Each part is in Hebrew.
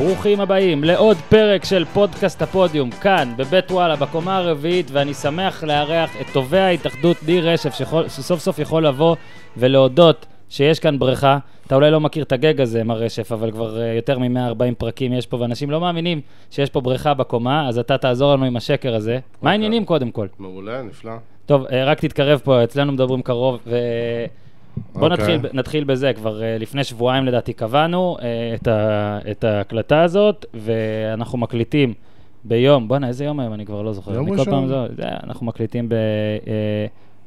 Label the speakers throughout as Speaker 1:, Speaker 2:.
Speaker 1: ברוכים הבאים לעוד פרק של פודקאסט הפודיום, כאן בבית וואלה, בקומה הרביעית, ואני שמח לארח את תובע ההתאחדות ניר רשף, שחול, שסוף סוף יכול לבוא ולהודות שיש כאן בריכה. אתה אולי לא מכיר את הגג הזה, מר רשף, אבל כבר uh, יותר מ-140 פרקים יש פה, ואנשים לא מאמינים שיש פה בריכה בקומה, אז אתה תעזור לנו עם השקר הזה. מה העניינים קודם כל?
Speaker 2: מעולה, נפלא.
Speaker 1: טוב, uh, רק תתקרב פה, אצלנו מדברים קרוב, ו... בוא okay.
Speaker 2: אוקיי.
Speaker 1: נתחיל, נתחיל בזה, כבר uh, לפני שבועיים לדעתי קבענו uh, את, ה, את ההקלטה הזאת, ואנחנו מקליטים ביום, בואנה, איזה יום היום? אני כבר לא זוכר.
Speaker 2: יום ראשון.
Speaker 1: פעם זה, זה, אנחנו מקליטים ב... Uh,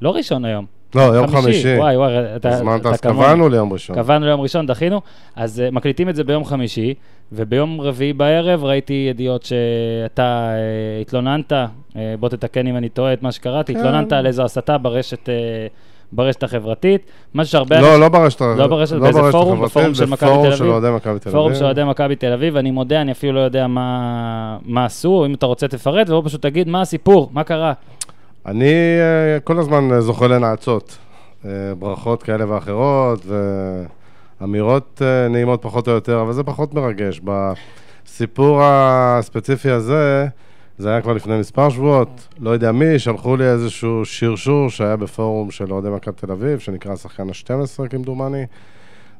Speaker 1: לא ראשון היום.
Speaker 2: לא, יום חמישי.
Speaker 1: וואי, וואי, אתה,
Speaker 2: הזמנת,
Speaker 1: אתה
Speaker 2: אז
Speaker 1: כמוני.
Speaker 2: קבענו ליום ראשון.
Speaker 1: קבענו ליום ראשון, דחינו, אז uh, מקליטים את זה ביום חמישי, וביום רביעי בערב ראיתי ידיעות שאתה uh, התלוננת, uh, בוא תתקן אם אני טועה את מה שקראתי,
Speaker 2: כן.
Speaker 1: התלוננת על איזו הסתה ברשת, uh, ברשת החברתית, משהו שהרבה...
Speaker 2: לא,
Speaker 1: אנשים-
Speaker 2: לא ברשת
Speaker 1: לא ברשת, באיזה פורום? בפורום של מכבי תל אביב?
Speaker 2: של אוהדי מכבי תל אביב.
Speaker 1: פורום של אוהדי מכבי תל אביב, אני מודה, אני אפילו לא יודע מה, מה עשו, אם אתה רוצה תפרט, ובוא פשוט תגיד מה הסיפור, מה קרה.
Speaker 2: אני אה, כל הזמן אה, זוכה לנאצות. אה, ברכות כאלה ואחרות, ואמירות נעימות פחות או יותר, אבל זה פחות מרגש. בסיפור הספציפי הזה, זה היה כבר לפני מספר שבועות, לא יודע מי, שלחו לי איזשהו שרשור שהיה בפורום של אוהדי מכבי תל אביב, שנקרא השחקן ה-12 כמדומני.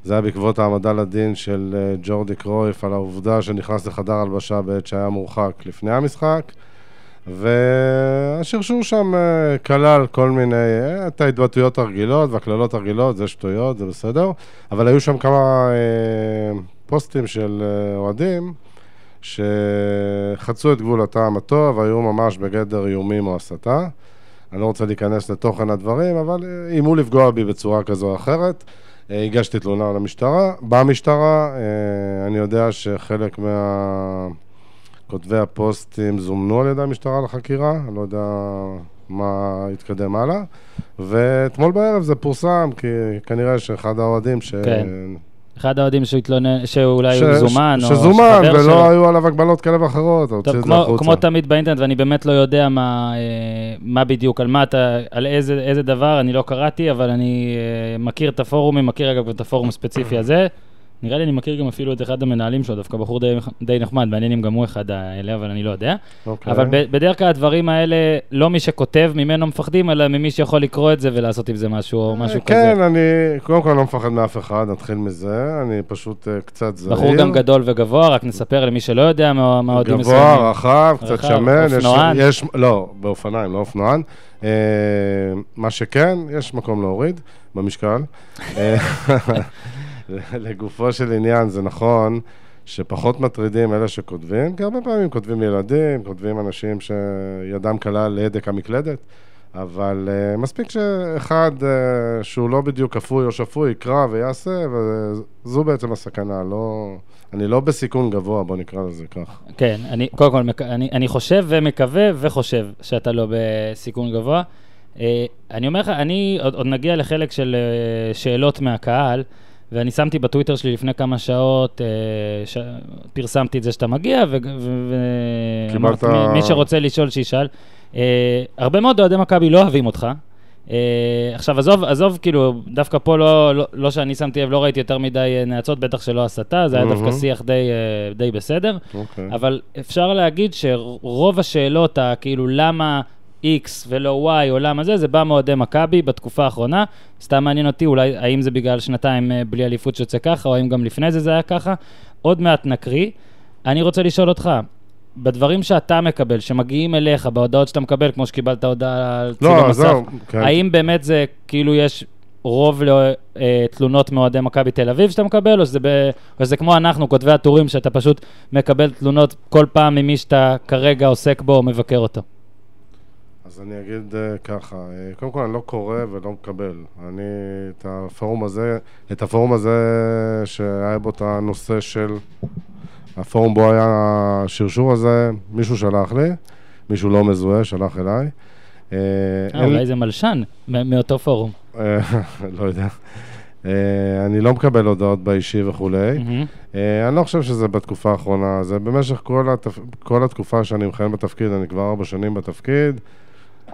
Speaker 2: זה היה בעקבות העמדה לדין של אה, ג'ורדי קרויף על העובדה שנכנס לחדר הלבשה בעת שהיה מורחק לפני המשחק. והשרשור שם אה, כלל כל מיני, אה, את ההתבטאויות הרגילות והקללות הרגילות, זה שטויות, זה בסדר, אבל היו שם כמה פוסטים של אוהדים שחצו את גבול הטעם הטוב, היו ממש בגדר איומים או הסתה. אני לא רוצה להיכנס לתוכן הדברים, אבל אה, איימו לפגוע בי בצורה כזו או אחרת. אה, הגשתי תלונה למשטרה. במשטרה, אה, אני יודע שחלק מה... כותבי הפוסטים זומנו על ידי המשטרה לחקירה, אני לא יודע מה התקדם הלאה. ואתמול בערב זה פורסם, כי כנראה שאחד האוהדים ש...
Speaker 1: כן. אחד האוהדים שהתלונן, שאולי
Speaker 2: ש-
Speaker 1: הוא זומן,
Speaker 2: ש-
Speaker 1: או
Speaker 2: שזומן, ולא
Speaker 1: שלו.
Speaker 2: היו עליו הגבלות כאלה ואחרות, הוציא
Speaker 1: טוב,
Speaker 2: את זה
Speaker 1: כמו,
Speaker 2: החוצה.
Speaker 1: כמו תמיד באינטרנט, ואני באמת לא יודע מה, אה, מה בדיוק, על מה אתה, על איזה, איזה דבר, אני לא קראתי, אבל אני אה, מכיר את הפורומים, מכיר אגב את הפורום הספציפי הזה. נראה לי אני מכיר גם אפילו את אחד המנהלים שלו, דווקא בחור די, די נחמד, מעניין אם גם הוא אחד האלה, אבל אני לא יודע.
Speaker 2: אוקיי.
Speaker 1: אבל ב- בדרך כלל הדברים האלה, לא מי שכותב ממנו מפחדים, אלא ממי שיכול לקרוא את זה ולעשות עם זה משהו, או משהו כזה.
Speaker 2: כן, אני קודם כל לא מפחד מאף אחד, נתחיל מזה, אני פשוט אה, קצת זהיר.
Speaker 1: בחור גם גדול וגבוה, רק נספר למי שלא יודע מה אוהדים
Speaker 2: גבוה,
Speaker 1: מסוימים.
Speaker 2: רחב, קצת
Speaker 1: רחב,
Speaker 2: שמן. יש-
Speaker 1: אופנוען.
Speaker 2: יש, לא, באופניים, לא אופנוען. אה, מה שכן, יש מקום להוריד במשקל. לגופו של עניין, זה נכון שפחות מטרידים אלה שכותבים, כי הרבה פעמים כותבים ילדים, כותבים אנשים שידם קלה על הדק המקלדת, אבל uh, מספיק שאחד uh, שהוא לא בדיוק כפוי או שפוי יקרא ויעשה, וזו בעצם הסכנה, לא... אני לא בסיכון גבוה, בוא נקרא לזה כך.
Speaker 1: כן, אני, קודם כל, אני, אני חושב ומקווה וחושב שאתה לא בסיכון גבוה. אה, אני אומר לך, אני עוד, עוד נגיע לחלק של שאלות מהקהל, ואני שמתי בטוויטר שלי לפני כמה שעות, אה, ש... פרסמתי את זה שאתה מגיע, ו... ו...
Speaker 2: קיבלת-
Speaker 1: מי- שרוצה לשאול, שישאל. אה, הרבה מאוד אוהדי מכבי לא אוהבים אותך. אה, עכשיו, עזוב, עזוב, כאילו, דווקא פה לא, לא, לא שאני שמתי לב, לא ראיתי יותר מדי אה, נאצות, בטח שלא הסתה, זה היה דווקא. שיח די, אה, די בסדר.
Speaker 2: אוקיי.
Speaker 1: אבל אפשר להגיד שרוב השאלות, כאילו למה X ולא Y או למה זה, זה בא מאוהדי מכבי בתקופה האחרונה. סתם מעניין אותי, אולי האם זה בגלל שנתיים אה, בלי אליפות שיוצא ככה, או האם גם לפני זה זה היה ככה. עוד מעט נקריא. אני רוצה לשאול אותך, בדברים שאתה מקבל, שמגיעים אליך, בהודעות שאתה מקבל, כמו שקיבלת הודעה על ציג
Speaker 2: לא, זהו, כן.
Speaker 1: האם באמת זה, כאילו יש רוב לתלונות מאוהדי מכבי תל אביב שאתה מקבל, או שזה, ב, או שזה כמו אנחנו, כותבי הטורים, שאתה פשוט מקבל תלונות כל פעם ממי שאתה כרגע עוסק בו או מבקר אותו?
Speaker 2: אז אני אגיד uh, ככה, uh, קודם כל אני לא קורא ולא מקבל. אני את הפורום הזה, את הפורום הזה שהיה בו את הנושא של, הפורום בו היה השרשור הזה, מישהו שלח לי, מישהו לא מזוהה, שלח אליי. אה,
Speaker 1: אה,
Speaker 2: אין-
Speaker 1: אולי זה מלשן מאותו פורום.
Speaker 2: אה, לא יודע. אה, אני לא מקבל הודעות באישי וכולי.
Speaker 1: מהמם.
Speaker 2: אה, אני לא חושב שזה בתקופה האחרונה, זה במשך כל, התפ... כל התקופה שאני מכהן בתפקיד, אני כבר ארבע שנים בתפקיד.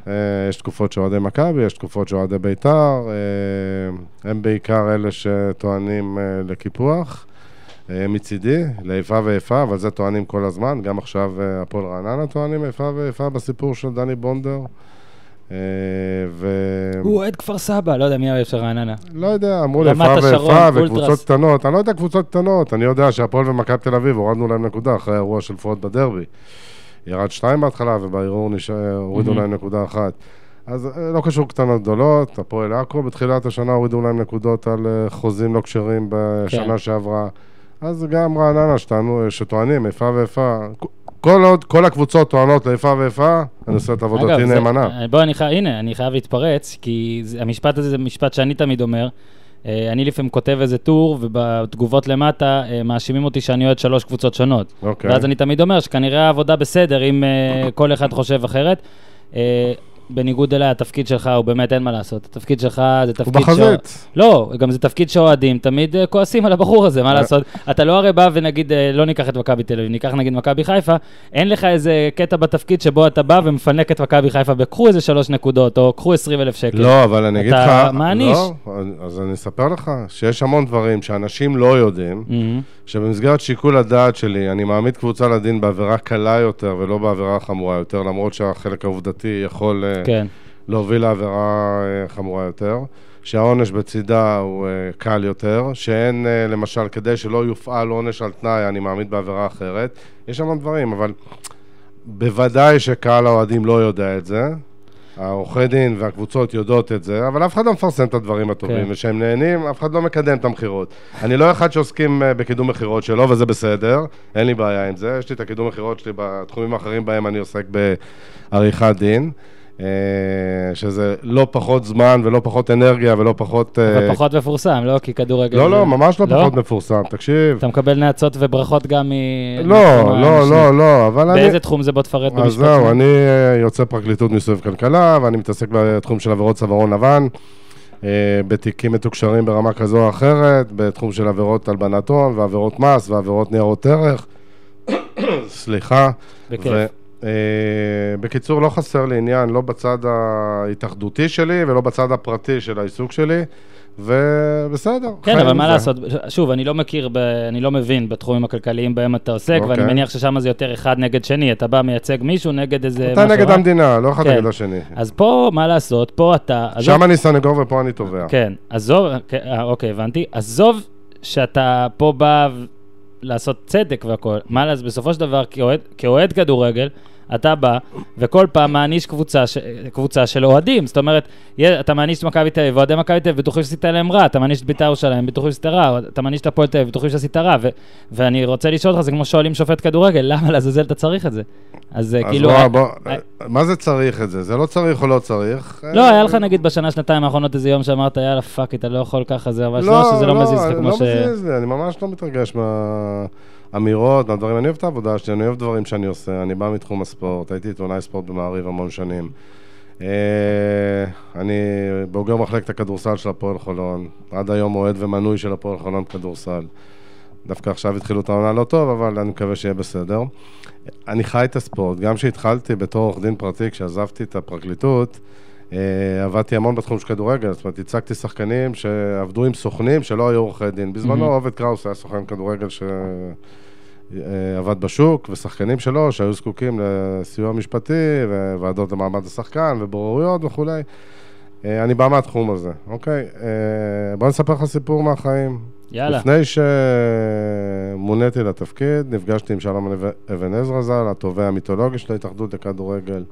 Speaker 2: אה, יש תקופות שאוהדי מכבי, יש תקופות שאוהדי בית"ר, אה, הם בעיקר אלה שטוענים אה, לקיפוח. מצידי, לאיפה ואיפה, אבל זה טוענים כל הזמן. גם עכשיו הפועל רעננה טוענים איפה ואיפה בסיפור של דני בונדר. ו...
Speaker 1: הוא אוהד כפר סבא, לא יודע מי אוהב של רעננה.
Speaker 2: לא יודע, אמרו לי איפה ואיפה. וקבוצות קטנות. אני לא יודע קבוצות קטנות, אני יודע שהפועל ומכבי תל אביב, הורדנו להם נקודה אחרי האירוע של פרוד בדרבי. ירד שתיים בהתחלה, ובערעור הורידו
Speaker 1: מהמם.
Speaker 2: להם נקודה אחת. אז אה, לא קשור קטנות גדולות, הפועל עכו בתחילת השנה הורידו להם נקודות על אה, חוזים לא כשרים בשנה
Speaker 1: כן.
Speaker 2: שעברה. אז גם רעננה שטענו, שטוענים איפה ואיפה. כל עוד, כל הקבוצות טוענות לאיפה ואיפה, אני עושה את עבודתי נאמנה.
Speaker 1: בוא, אני הנה, אני חייב להתפרץ, כי זה- המשפט הזה זה משפט שאני תמיד אומר. אה, אני לפעמים כותב איזה טור, ובתגובות למטה אה, מאשימים אותי שאני אוהד שלוש קבוצות שונות.
Speaker 2: אוקיי.
Speaker 1: ואז אני תמיד אומר שכנראה העבודה בסדר, אם אה, כל אחד חושב אחרת. בניגוד אליי, התפקיד שלך הוא באמת אין מה לעשות. התפקיד שלך זה
Speaker 2: הוא
Speaker 1: תפקיד...
Speaker 2: בחזית.
Speaker 1: לא, גם זה תפקיד שאוהדים תמיד אה, כועסים על הבחור הזה, מה
Speaker 2: אה.
Speaker 1: לעשות? אתה לא הרי בא ונגיד, אה, לא ניקח את מכבי תל אביב, ניקח נגיד מכבי חיפה, אין לך איזה קטע בתפקיד שבו אתה בא ומפנק את מכבי חיפה בקחו איזה שלוש נקודות, או קחו עשרים אלף שקל.
Speaker 2: לא, אבל אני אגיד לך...
Speaker 1: אתה מעניש.
Speaker 2: לא, אז אני אספר לך שיש המון דברים שאנשים לא יודעים,
Speaker 1: מהמם.
Speaker 2: שבמסגרת שיקול הדעת שלי, אני מעמיד קבוצה לדין בעבירה קלה יותר ולא בעבירה חמורה יותר, למרות שהחלק העובדתי יכול
Speaker 1: כן,
Speaker 2: להוביל לעבירה אה, חמורה יותר, שהעונש בצידה הוא אה, קל יותר, שאין, אה, למשל, כדי שלא יופעל עונש על תנאי, אני מעמיד בעבירה אחרת. יש המון דברים, אבל בוודאי שקהל האוהדים לא יודע את זה. העורכי דין והקבוצות יודעות את זה, אבל אף אחד לא מפרסם את הדברים הטובים,
Speaker 1: כן.
Speaker 2: וכשהם נהנים, אף אחד לא מקדם את המכירות. אני לא אחד שעוסקים בקידום מכירות שלו, וזה בסדר, אין לי בעיה עם זה. יש לי את הקידום מכירות שלי בתחומים האחרים בהם אני עוסק בעריכת דין, שזה לא פחות זמן ולא פחות אנרגיה ולא פחות... אה,
Speaker 1: אבל פחות מפורסם, לא? כי כדורגל...
Speaker 2: לא, לא, ממש לא פחות מפורסם, תקשיב.
Speaker 1: אתה מקבל נאצות וברכות גם מ...
Speaker 2: לא, לא. לא, לא, אבל אני...
Speaker 1: באיזה תחום זה בוא תפרט במשפט?
Speaker 2: אז זהו, אני אה, יוצא פרקליטות מסביב כלכלה, ואני מתעסק בתחום של עבירות צווארון לבן, אה, בתיקים מתוקשרים ברמה כזו או אחרת, בתחום של עבירות הלבנת הון ועבירות מס ועבירות ניירות ערך. סליחה.
Speaker 1: בכיף.
Speaker 2: אה, בקיצור, לא חסר לי עניין, לא בצד ההתאחדותי שלי ולא בצד הפרטי של העיסוק שלי, ובסדר.
Speaker 1: כן, אבל מה
Speaker 2: זה.
Speaker 1: לעשות, שוב, אני לא מכיר, ב... אני לא מבין בתחומים הכלכליים בהם אתה עוסק, ואני
Speaker 2: אוקיי.
Speaker 1: מניח ששם זה יותר אחד נגד שני, אתה בא מייצג מישהו נגד איזה...
Speaker 2: אתה נגד
Speaker 1: רע.
Speaker 2: המדינה, לא אחד
Speaker 1: כן.
Speaker 2: נגד השני.
Speaker 1: אז פה, מה לעשות, פה אתה... עזוב-
Speaker 2: שם אני סנגור ופה אני תובע.
Speaker 1: כן, עזוב, אה, אוקיי, הבנתי. עזוב שאתה פה בא ו- לעשות צדק והכול. מה לעשות, בסופו של דבר, כאוהד כדורגל, אתה בא וכל פעם מעניש קבוצה, ש... קבוצה של אוהדים. זאת אומרת, אתה מעניש את מכבי תל אביב, ואוהדי מכבי תל אביב בטוחים שעשית להם רע, אתה מעניש את בית"ר ירושלים, בטוחים שעשית רע, אתה מעניש את הפועל תל אביב, בטוחים שעשית רע. ו... ואני רוצה לשאול אותך, זה כמו שואלים שופט כדורגל, למה לעזאזל אתה צריך את זה? אז אה,
Speaker 2: אז
Speaker 1: כאילו...
Speaker 2: בוא,
Speaker 1: אה,
Speaker 2: בוא,
Speaker 1: אה,
Speaker 2: מה זה צריך את זה? זה לא צריך או לא צריך?
Speaker 1: לא, היה לך נגיד בשנה, שנתיים האחרונות איזה יום שאמרת, יאללה, fuck, אתה לא יכול ככה, זה, אבל לא, שזה לא מזיז לך
Speaker 2: אני
Speaker 1: כמו
Speaker 2: לא
Speaker 1: ש...
Speaker 2: מזיז לי, אני ממש לא מתרגש מהאמירות, מהדברים. אני אוהב את העבודה שלי, אני אוהב דברים שאני עושה, אני בא מתחום הספורט, הייתי עיתונאי ספורט במעריב המון שנים. אה, אני בוגר מחלקת הכדורסל של הפועל חולון, עד היום אוהד ומנוי של הפועל חולון כדורסל. דווקא עכשיו התחילו את העונה לא טוב, אבל אני מקווה שיהיה בסדר. אני חי את הספורט. גם כשהתחלתי בתור עורך דין פרטי, כשעזבתי את הפרקליטות, עבדתי המון בתחום של כדורגל, זאת אומרת, הצגתי שחקנים שעבדו עם סוכנים שלא היו עורכי דין. בזמנו
Speaker 1: מהמם.
Speaker 2: עובד קראוס היה סוכן כדורגל שעבד בשוק, ושחקנים שלו שהיו זקוקים לסיוע משפטי, וועדות למעמד השחקן, ובוררויות וכולי. אה, אני בא מהתחום הזה, אוקיי? אה, בוא נספר לך סיפור מהחיים.
Speaker 1: יאללה.
Speaker 2: לפני שמוניתי לתפקיד, נפגשתי עם שלום אבן עזרא ז"ל, התובע המיתולוגי של ההתאחדות לכדורגל.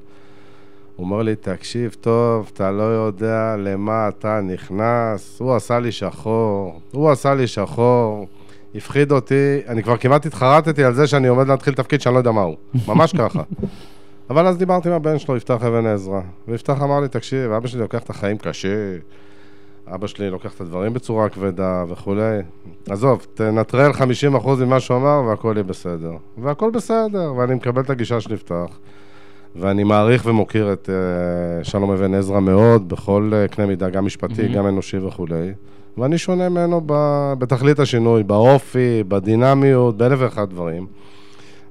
Speaker 2: הוא אומר לי, תקשיב טוב, אתה לא יודע למה אתה נכנס, הוא עשה לי שחור, הוא עשה לי שחור, הפחיד אותי, אני כבר כמעט התחרטתי על זה שאני עומד להתחיל תפקיד שאני לא יודע מהו, ממש ככה. אבל אז דיברתי עם הבן שלו, יפתח אבן עזרא, ויפתח אמר לי, תקשיב, אבא שלי לוקח את החיים קשה, אבא שלי לוקח את הדברים בצורה כבדה וכולי. עזוב, תנטרל 50% ממה שהוא אמר והכל יהיה בסדר. והכל בסדר, ואני מקבל את הגישה של יפתח. ואני מעריך ומוקיר את uh, שלום אבן עזרא מאוד, בכל uh, קנה מידה, גם משפטי,
Speaker 1: מהמם.
Speaker 2: גם אנושי וכולי. ואני שונה ממנו ב, בתכלית השינוי, באופי, בדינמיות, באלף ואחד דברים.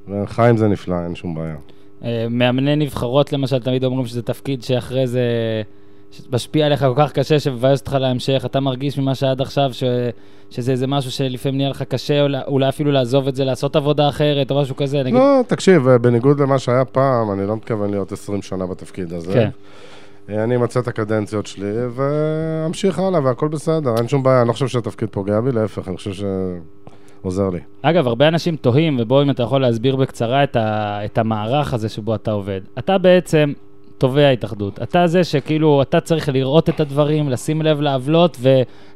Speaker 2: וחיים זה נפלא, אין שום בעיה.
Speaker 1: אה, מאמני נבחרות למשל, תמיד אומרים שזה תפקיד שאחרי זה שמשפיע עליך כל כך קשה, שמבאס אותך להמשך, אתה מרגיש ממה שעד עכשיו, ש... שזה איזה משהו שלפעמים נהיה לך קשה, אולי, אולי אפילו לעזוב את זה, לעשות עבודה אחרת, או משהו כזה, נגיד...
Speaker 2: לא, תקשיב, בניגוד למה שהיה פעם, אני לא מתכוון להיות 20 שנה בתפקיד הזה.
Speaker 1: כן.
Speaker 2: אני אמצא את הקדנציות שלי ואמשיך הלאה והכל בסדר, אין שום בעיה, אני לא חושב שהתפקיד פוגע בי, להפך, אני חושב שעוזר לי.
Speaker 1: אגב, הרבה אנשים תוהים, ובוא אם אתה יכול להסביר בקצרה את, ה... את המערך הזה שבו אתה עובד. אתה בעצם תובע התאחדות. אתה זה שכאילו, אתה צריך לראות את הדברים, לשים לב לעוולות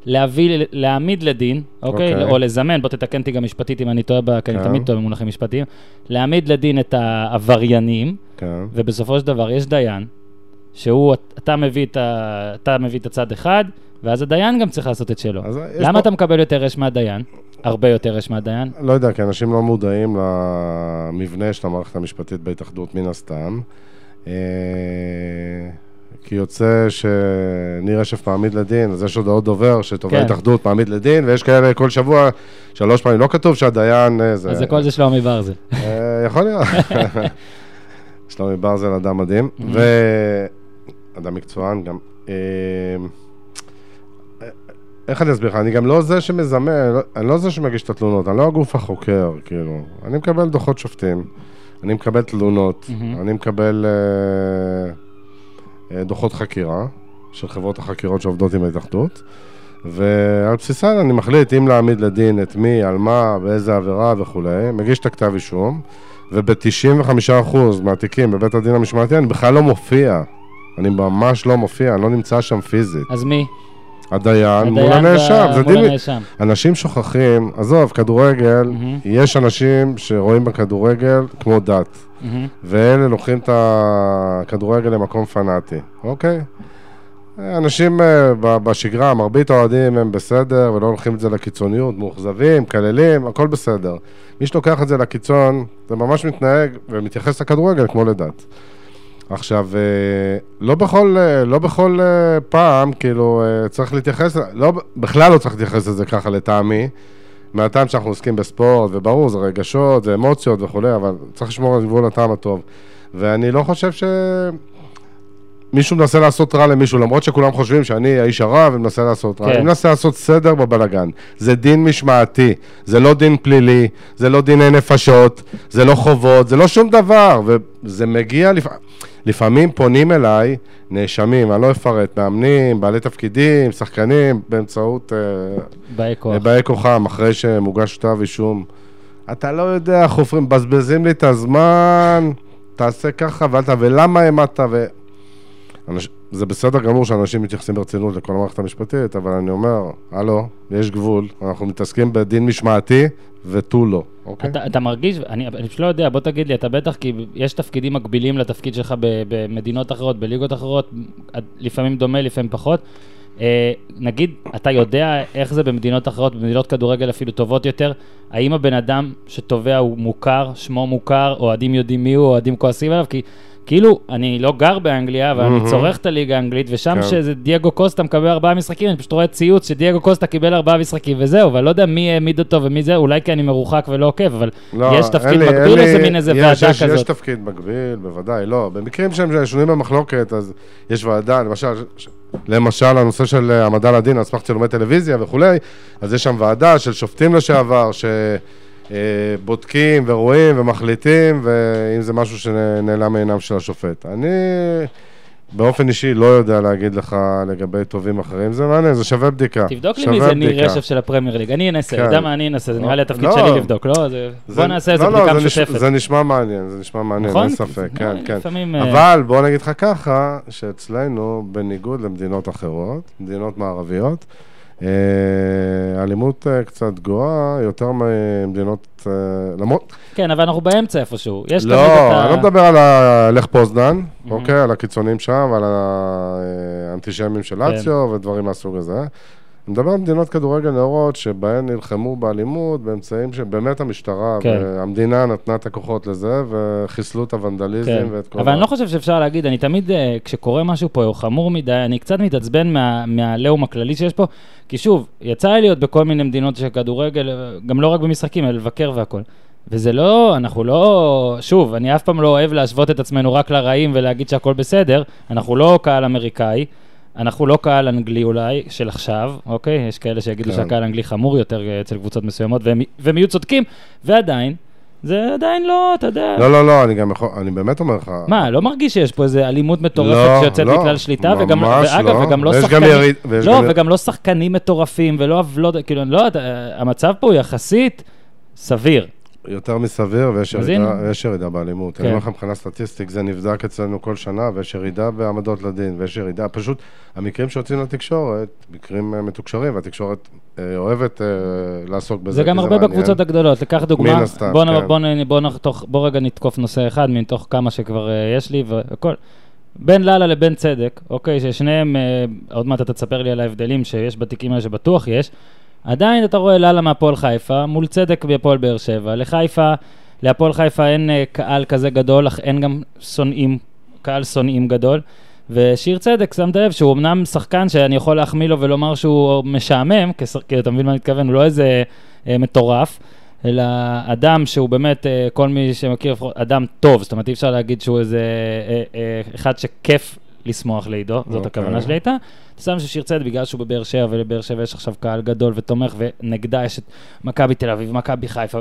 Speaker 1: ולהביא, להעמיד לדין, אוקיי?
Speaker 2: אוקיי.
Speaker 1: או לזמן, בוא תתקן אותי גם משפטית אם אני טועה, כי אני
Speaker 2: כן.
Speaker 1: תמיד טועה במונחים משפטיים. להעמיד לדין את העבריינים,
Speaker 2: כן.
Speaker 1: ובסופו של דבר יש דיין, שהוא, אתה מביא את, ה, אתה מביא את הצד אחד, ואז הדיין גם צריך לעשות את שלו. למה
Speaker 2: פה-
Speaker 1: אתה מקבל יותר אש מהדיין? הרבה יותר אש מהדיין?
Speaker 2: לא יודע, כי אנשים לא מודעים למבנה של המערכת המשפטית בהתאחדות, מן הסתם. אה, כי יוצא שניר רשף מעמיד לדין, אז יש הודעות דובר שתובע
Speaker 1: כן.
Speaker 2: התאחדות מעמיד לדין, ויש כאלה כל שבוע, שלוש פעמים, לא כתוב שהדיין... אה, זה...
Speaker 1: אז זה כל זה שלומי ברזל.
Speaker 2: אה, יכול להיות. שלומי ברזל אדם מדהים,
Speaker 1: Mhm.
Speaker 2: ואדם מקצוען גם. איך אני אסביר לך? אני גם לא זה שמזמן, לא- אני לא זה שמגיש את התלונות, אני לא הגוף החוקר, כאילו. אני מקבל דוחות שופטים, אני מקבל תלונות,
Speaker 1: Mhm.
Speaker 2: אני מקבל אה, אה, דוחות חקירה של חברות החקירות שעובדות עם ההתאחדות, ועל בסיסן אני מחליט אם להעמיד לדין את מי, על מה, באיזה עבירה וכולי, מגיש את הכתב אישום, וב-95% מהתיקים בבית הדין המשמעתי אני בכלל לא מופיע. אני ממש לא מופיע, אני לא נמצא שם פיזית.
Speaker 1: אז מי?
Speaker 2: הדיין מול הנאשם, זה
Speaker 1: מול. הנאשם.
Speaker 2: אנשים שוכחים, עזוב, כדורגל. יש אנשים שרואים בכדורגל כמו דת. ואלה לוקחים את הכדורגל למקום פנאטי, אוקיי? אנשים אה, ב- בשגרה, מרבית האוהדים הם בסדר, ולא הולכים את זה לקיצוניות, מאוכזבים, מקללים, הכל בסדר. מי שלוקח את זה לקיצון, זה ממש מתנהג ומתייחס לכדורגל כמו לדת. עכשיו, אה, לא בכל, אה, לא בכל אה, פעם, כאילו, צריך להתייחס, לא, בכלל לא צריך להתייחס לזה ככה לטעמי, מהטעם שאנחנו עוסקים בספורט, וברור, זה רגשות, זה אמוציות וכולי, אבל צריך לשמור על גבול הטעם הטוב. ואני לא חושב שמישהו מנסה לעשות רע למישהו, למרות שכולם חושבים שאני האיש הרע ומנסה לעשות רע.
Speaker 1: כן.
Speaker 2: אני מנסה לעשות סדר בבלגן. זה דין משמעתי, זה לא דין פלילי, זה לא דיני נפשות, זה לא חובות, זה לא שום דבר, וזה מגיע, לפ... לפעמים פונים אליי נאשמים, אני לא אפרט, מאמנים, בעלי תפקידים, שחקנים, באמצעות... אה,
Speaker 1: באי כוח.
Speaker 2: באי כוחם, אחרי שמוגש כתב אישום. אתה לא יודע, חופרים, מבזבזים לי את הזמן, תעשה ככה, ואתה, ולמה העמדת, ו... אנש... זה בסדר גמור שאנשים מתייחסים ברצינות לכל המערכת המשפטית, אבל אני אומר, הלו, יש גבול, אנחנו מתעסקים בדין משמעתי ותו לא, אוקיי?
Speaker 1: אתה, אתה מרגיש, אני, אני פשוט לא יודע, בוא תגיד לי, אתה בטח, כי יש תפקידים מקבילים לתפקיד שלך במדינות אחרות, בליגות אחרות, לפעמים דומה, לפעמים פחות. אה, נגיד, אתה יודע איך זה במדינות אחרות, במדינות כדורגל אפילו טובות יותר, האם הבן אדם שתובע הוא מוכר, שמו מוכר, אוהדים יודעים מי הוא, אוהדים כועסים עליו, כי כאילו, אני לא גר באנגליה, אבל אני. צורך את הליגה האנגלית, ושם
Speaker 2: כן.
Speaker 1: שזה דייגו קוסטה מקבל ארבעה משחקים, אני פשוט רואה ציוץ שדייגו קוסטה קיבל ארבעה משחקים וזהו, אבל לא יודע מי העמיד אותו ומי זה, אולי כי אני מרוחק ולא עוקב, אבל
Speaker 2: לא,
Speaker 1: יש תפקיד מקביל או זה מין איזה ועדה כזאת?
Speaker 2: יש תפקיד מקביל, בוודאי, לא. במקרים שהם שנויים במחלוקת, אז יש ועדה, למשל, ש- למשל הנושא של העמדה לדין על סמך צילומי טלוויזיה וכולי, אז יש שם ועדה של שופטים לשעבר, שבודקים ורואים ומחליטים, ואם זה משהו שנעלם מעיניו של השופט. אני... באופן אישי לא יודע להגיד לך לגבי טובים אחרים, זה מעניין, זה שווה בדיקה.
Speaker 1: תבדוק לי מי זה ניר. רשף של הפרמייר ליג, אני אנסה,
Speaker 2: כן.
Speaker 1: אתה יודע מה, אני אנסה, זה נראה לי התפקיד
Speaker 2: לא.
Speaker 1: שלי לבדוק, לא? בוא נעשה איזה
Speaker 2: לא, לא,
Speaker 1: בדיקה משותפת.
Speaker 2: זה נשמע מעניין, זה נשמע מעניין,
Speaker 1: נכון?
Speaker 2: אין ספק,
Speaker 1: זה-
Speaker 2: כן, כן.
Speaker 1: אה,
Speaker 2: אבל בוא נגיד לך ככה, שאצלנו, בניגוד למדינות אחרות, מדינות מערביות, אה, האלימות אה, קצת גואה יותר ממדינות, אה, למרות,
Speaker 1: כן, אבל אנחנו באמצע איפשהו. יש תמיד
Speaker 2: לא,
Speaker 1: את
Speaker 2: אני לא
Speaker 1: ה...
Speaker 2: מדבר על ה- לך פוזנן, אוקיי, על הקיצונים שם, ועל האנטישמים של
Speaker 1: כן.
Speaker 2: לאציו ודברים מהסוג הזה. אני מדבר על מדינות כדורגל נאורות שבהן נלחמו באלימות באמצעים שבאמת המשטרה
Speaker 1: כן.
Speaker 2: והמדינה נתנה את הכוחות לזה וחיסלו את הוונדליזם
Speaker 1: כן.
Speaker 2: ואת כל
Speaker 1: אבל אני
Speaker 2: ה-
Speaker 1: לא חושב שאפשר להגיד, אני תמיד, אה, כשקורה משהו פה הוא חמור מדי, אני קצת מתעצבן מה- מהעליהום הכללי שיש פה, כי שוב, יצא לי להיות בכל מיני מדינות של כדורגל, אה, גם לא רק במשחקים, אלא לבקר והכל. וזה לא, אנחנו לא, שוב, אני אף פעם לא אוהב להשוות את עצמנו רק לרעים ולהגיד שהכל בסדר, אנחנו לא קהל אמריקאי, אנחנו לא קהל אנגלי אולי, של עכשיו, אוקיי? יש כאלה שיגידו
Speaker 2: כן.
Speaker 1: שהקהל האנגלי חמור יותר אה, אצל קבוצות מסוימות, והם, והם יהיו צודקים, ועדיין, זה עדיין לא, אתה יודע...
Speaker 2: לא, לא, לא, אני גם יכול, אני באמת אומר לך...
Speaker 1: מה, לא מרגיש שיש פה איזה אלימות מטורפת
Speaker 2: לא,
Speaker 1: שיוצאת
Speaker 2: לא,
Speaker 1: מכלל שליטה, וגם,
Speaker 2: ממש
Speaker 1: ואגב,
Speaker 2: לא.
Speaker 1: וגם לא שחקנים,
Speaker 2: יריד-
Speaker 1: לא,
Speaker 2: גם-
Speaker 1: וגם לא שחקנים מטורפים, ולא עוולות, כאילו, לא יודע, המצב פה הוא יחסית סביר.
Speaker 2: יותר מסביר, ויש ירידה,
Speaker 1: הנה.
Speaker 2: יש ירידה באלימות.
Speaker 1: כן.
Speaker 2: אני אומר לך מבחינה סטטיסטית, זה נבדק אצלנו כל שנה, ויש ירידה בעמדות לדין, ויש ירידה, פשוט המקרים שיוצאים לתקשורת, מקרים אה, מתוקשרים, והתקשורת אה, אוהבת אה, לעסוק בזה,
Speaker 1: זה גם הרבה
Speaker 2: מעניין.
Speaker 1: בקבוצות הגדולות. לקח דוגמה,
Speaker 2: מן הסתם,
Speaker 1: בוא,
Speaker 2: כן.
Speaker 1: בוא, נ- בוא, נחתוך, בוא רגע נתקוף נושא אחד מתוך כמה שכבר uh, יש לי והכל. בין לאללה לבין צדק, אוקיי, ששניהם, uh, עוד מעט אתה תספר לי על ההבדלים שיש בתיקים האלה שבטוח יש, עדיין אתה רואה לאללה מהפועל חיפה מול צדק בהפועל באר שבע. לחיפה, להפועל חיפה אין uh, קהל כזה גדול, אך אין גם שונאים, קהל שונאים גדול. ושיר צדק, שמת לב שהוא אמנם שחקן שאני יכול להחמיא לו ולומר שהוא משעמם, כי אתה מבין מה אני מתכוון, הוא לא איזה אה, מטורף, אלא אדם שהוא באמת, אה, כל מי שמכיר, אדם טוב, זאת אומרת אי אפשר להגיד שהוא איזה אה, אה, אחד שכיף לשמוח לידו, זאת
Speaker 2: אוקיי.
Speaker 1: הכוונה שלי הייתה. אתה שם ששיר צדק, בגלל שהוא בבאר שבע, ולבאר שבע יש עכשיו קהל גדול ותומך, ונגדה יש את מכבי תל אביב, מכבי חיפה,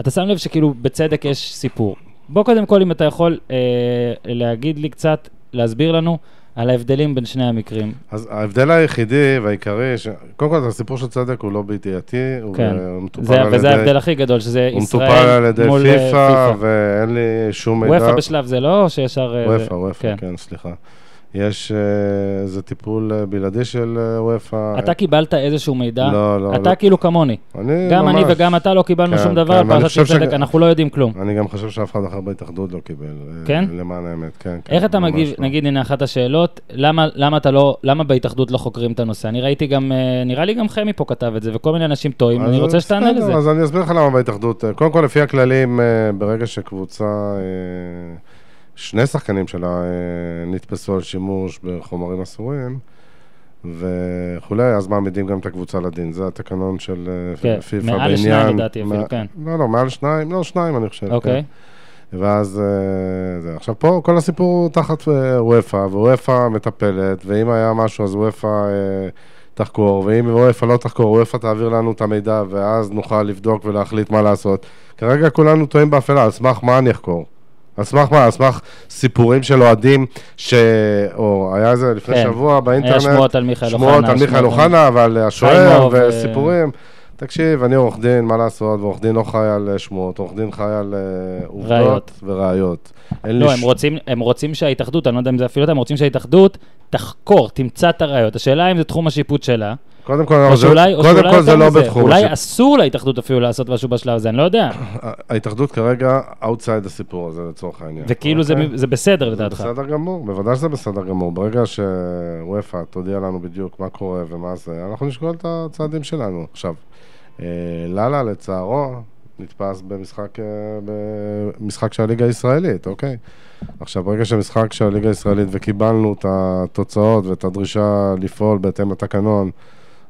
Speaker 1: אתה שם לב שכאילו בצדק יש סיפור. בוא קודם כל, אם אתה יכול אה, להגיד לי קצת, להסביר לנו על ההבדלים בין שני המקרים.
Speaker 2: אז ההבדל היחידי והעיקרי, ש... קודם כל, הסיפור של צדק הוא לא בידיעתי, הוא
Speaker 1: כן.
Speaker 2: הוא מטופל
Speaker 1: זה,
Speaker 2: על
Speaker 1: וזה
Speaker 2: ידי...
Speaker 1: ההבדל הכי גדול, שזה
Speaker 2: הוא
Speaker 1: ישראל
Speaker 2: מטופל על ידי
Speaker 1: מול אה,
Speaker 2: פיפ"א, ואין לי שום מידע.
Speaker 1: וופא בשלב זה לא, או שישר... אה,
Speaker 2: וופא, וופא, כן, סליחה. יש, אה, זה טיפול אה, בלעדי של אה, וופא.
Speaker 1: אתה קיבלת איזשהו מידע?
Speaker 2: לא, לא,
Speaker 1: אתה
Speaker 2: לא.
Speaker 1: כאילו כמוני.
Speaker 2: אני
Speaker 1: גם אני
Speaker 2: ממש-
Speaker 1: וגם אתה לא קיבלנו
Speaker 2: כן,
Speaker 1: שום דבר
Speaker 2: כן,
Speaker 1: על
Speaker 2: ואני
Speaker 1: פרשת צדק,
Speaker 2: ש-
Speaker 1: אנחנו לא יודעים כלום.
Speaker 2: אני גם חושב שאף אחד אחר בהתאחדות לא קיבל. אה,
Speaker 1: כן?
Speaker 2: למען האמת, כן. כן,
Speaker 1: איך אתה מגיב,
Speaker 2: לא.
Speaker 1: נגיד, הנה אחת השאלות, למה, למה אתה לא, למה בהתאחדות לא חוקרים את הנושא? אני ראיתי גם, אה, נראה לי גם חמי פה כתב את זה, וכל מיני אנשים טועים, אני רוצה שתענה לזה.
Speaker 2: אז אני אסביר לך למה בהתאחדות. קודם כל, לפי הכללים, אה, ברגע שקבוצה, אה, שני שחקנים שלה אה, נתפסו על שימוש בחומרים אסורים וכולי, אז מעמידים גם את הקבוצה לדין. זה התקנון של אה,
Speaker 1: כן,
Speaker 2: פיפ"א
Speaker 1: מעל
Speaker 2: בעניין...
Speaker 1: שניים לדעתי אפילו, כן.
Speaker 2: לא, לא, מעל שניים, לא, שניים אני חושב.
Speaker 1: אוקיי.
Speaker 2: כן. ואז אה, זה. עכשיו פה כל הסיפור הוא תחת וופא, וופא מטפלת, ואם היה משהו אז וופא תחקור, ואם וופא לא תחקור, וופא תעביר לנו את המידע, ואז נוכל לבדוק ולהחליט מה לעשות. כרגע כולנו טועים באפלה, על סמך מה אני אחקור? על סמך מה? על סמך סיפורים של אוהדים, ש... או היה איזה לפני
Speaker 1: כן.
Speaker 2: שבוע באינטרנט.
Speaker 1: היה שמועות על מיכאל אוחנה.
Speaker 2: שמועות על מיכאל אוחנה ועל השוער וסיפורים. תקשיב, אני עורך דין, מה לעשות, ועורך דין לא חי על אה, שמועות, עורך דין חי על אה, עובדות
Speaker 1: ראיות.
Speaker 2: וראיות.
Speaker 1: לא, הם
Speaker 2: ש-
Speaker 1: רוצים, הם רוצים שההתאחדות, אני לא יודע אם זה אפילו הם רוצים שההתאחדות תחקור, תמצא את הראיות. השאלה אם זה תחום השיפוט שלה,
Speaker 2: קודם כל,
Speaker 1: או
Speaker 2: זה-
Speaker 1: שאולי, או
Speaker 2: קודם
Speaker 1: שאולי
Speaker 2: כל זה לא בתחום
Speaker 1: אולי
Speaker 2: השיפוט.
Speaker 1: אסור להתאחדות אפילו לעשות משהו בשלב הזה, אני לא יודע.
Speaker 2: ההתאחדות כרגע outside הסיפור הזה לצורך העניין.
Speaker 1: וכאילו זה,
Speaker 2: אוקיי?
Speaker 1: זה בסדר
Speaker 2: זה
Speaker 1: לדעתך.
Speaker 2: בסדר גמור, בוודאי שזה בסדר גמור. ברגע שוופא תודיע לנו בדיוק מה קורה ומה זה, אנחנו נשקול את הצעדים שלנו. עכשיו, אה, לאללה, לצערו, נתפס במשחק, אה, במשחק של הליגה הישראלית, אוקיי? עכשיו, ברגע שמשחק של הליגה הישראלית וקיבלנו את התוצאות ואת הדרישה לפעול בהתאם לתקנון,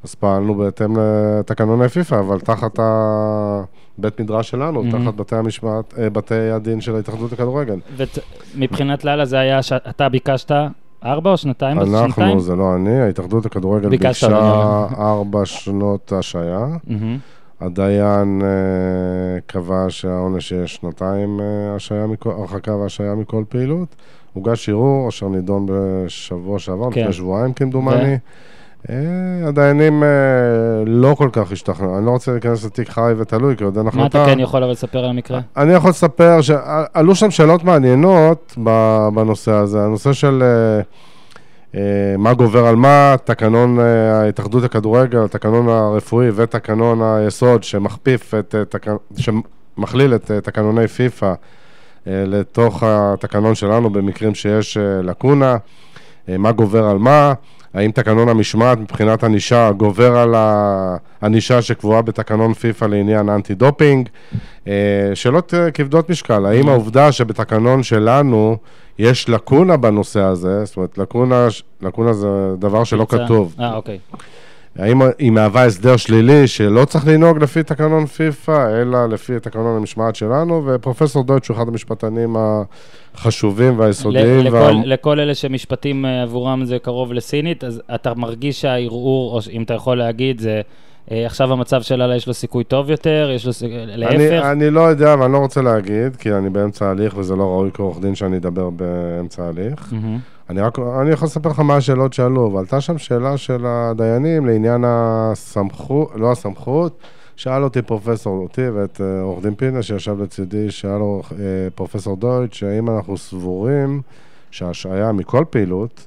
Speaker 2: אז פעלנו בהתאם לתקנוני פיפ"א, אבל תחת הבית מדרש שלנו,
Speaker 1: Mhm.
Speaker 2: תחת בתי המשמעת, אה, בתי הדין של ההתאחדות לכדורגל.
Speaker 1: ומבחינת לאללה זה היה שאתה ביקשת ארבע או שנתיים? שנתיים?
Speaker 2: אנחנו, זה לא אני, ההתאחדות לכדורגל ביקשה
Speaker 1: אדוני.
Speaker 2: ארבע שנות השעיה. הדיין אה, קבע שהעונש יהיה שנתיים אה, הרחקה והשעיה מכל פעילות. הוגש ערעור אשר נידון בשבוע שעבר,
Speaker 1: כן.
Speaker 2: לפני שבועיים כמדומני. אה, הדיינים אה, לא כל כך השתכנעו, אני לא רוצה להיכנס לתיק חי ותלוי, כי עוד אין
Speaker 1: מה
Speaker 2: החלטה.
Speaker 1: אתה כן יכול אבל לספר על המקרה?
Speaker 2: אני יכול לספר שעלו שם שאלות מעניינות בנושא הזה. הנושא של אה, אה, מה גובר על מה, תקנון אה, ההתאחדות לכדורגל, התקנון הרפואי ותקנון היסוד שמכפיף את, אה. שמכליל את אה, תקנוני פיפ"א אה, לתוך התקנון שלנו במקרים שיש אה, לקונה, אה, מה גובר על מה. האם תקנון המשמעת מבחינת ענישה גובר על הענישה שקבועה בתקנון פיפ"א לעניין אנטי דופינג? אה, שאלות אה, כבדות משקל, האם העובדה שבתקנון שלנו יש לקונה בנושא הזה, זאת אומרת לקונה, לקונה זה דבר שלא כתוב,
Speaker 1: אה, אוקיי.
Speaker 2: האם היא מהווה הסדר שלילי שלא צריך לנהוג לפי תקנון פיפ"א, אלא לפי תקנון המשמעת שלנו, ופרופסור דויטש הוא אחד המשפטנים החשובים והיסודיים.
Speaker 1: לכל, וה... לכל אלה שמשפטים אה, עבורם זה קרוב לסינית, אז אתה מרגיש שהערעור, או אם אתה יכול להגיד, זה... אה, עכשיו המצב של אללה יש לו סיכוי טוב יותר, יש לו סיכוי, להפך?
Speaker 2: אני, אני לא יודע ואני לא רוצה להגיד, כי אני באמצע ההליך וזה לא ראוי כעורך דין שאני אדבר באמצע ההליך. Mm-hmm. אני רק, אני יכול לספר לך מה השאלות שעלו, ועלתה שם שאלה של הדיינים לעניין הסמכות, לא הסמכות, שאל אותי פרופסור, אותי ואת אה, עורך דין פינה שישב לצידי, שאל אה, פרופסור דויטש, האם אנחנו סבורים שהשעיה מכל פעילות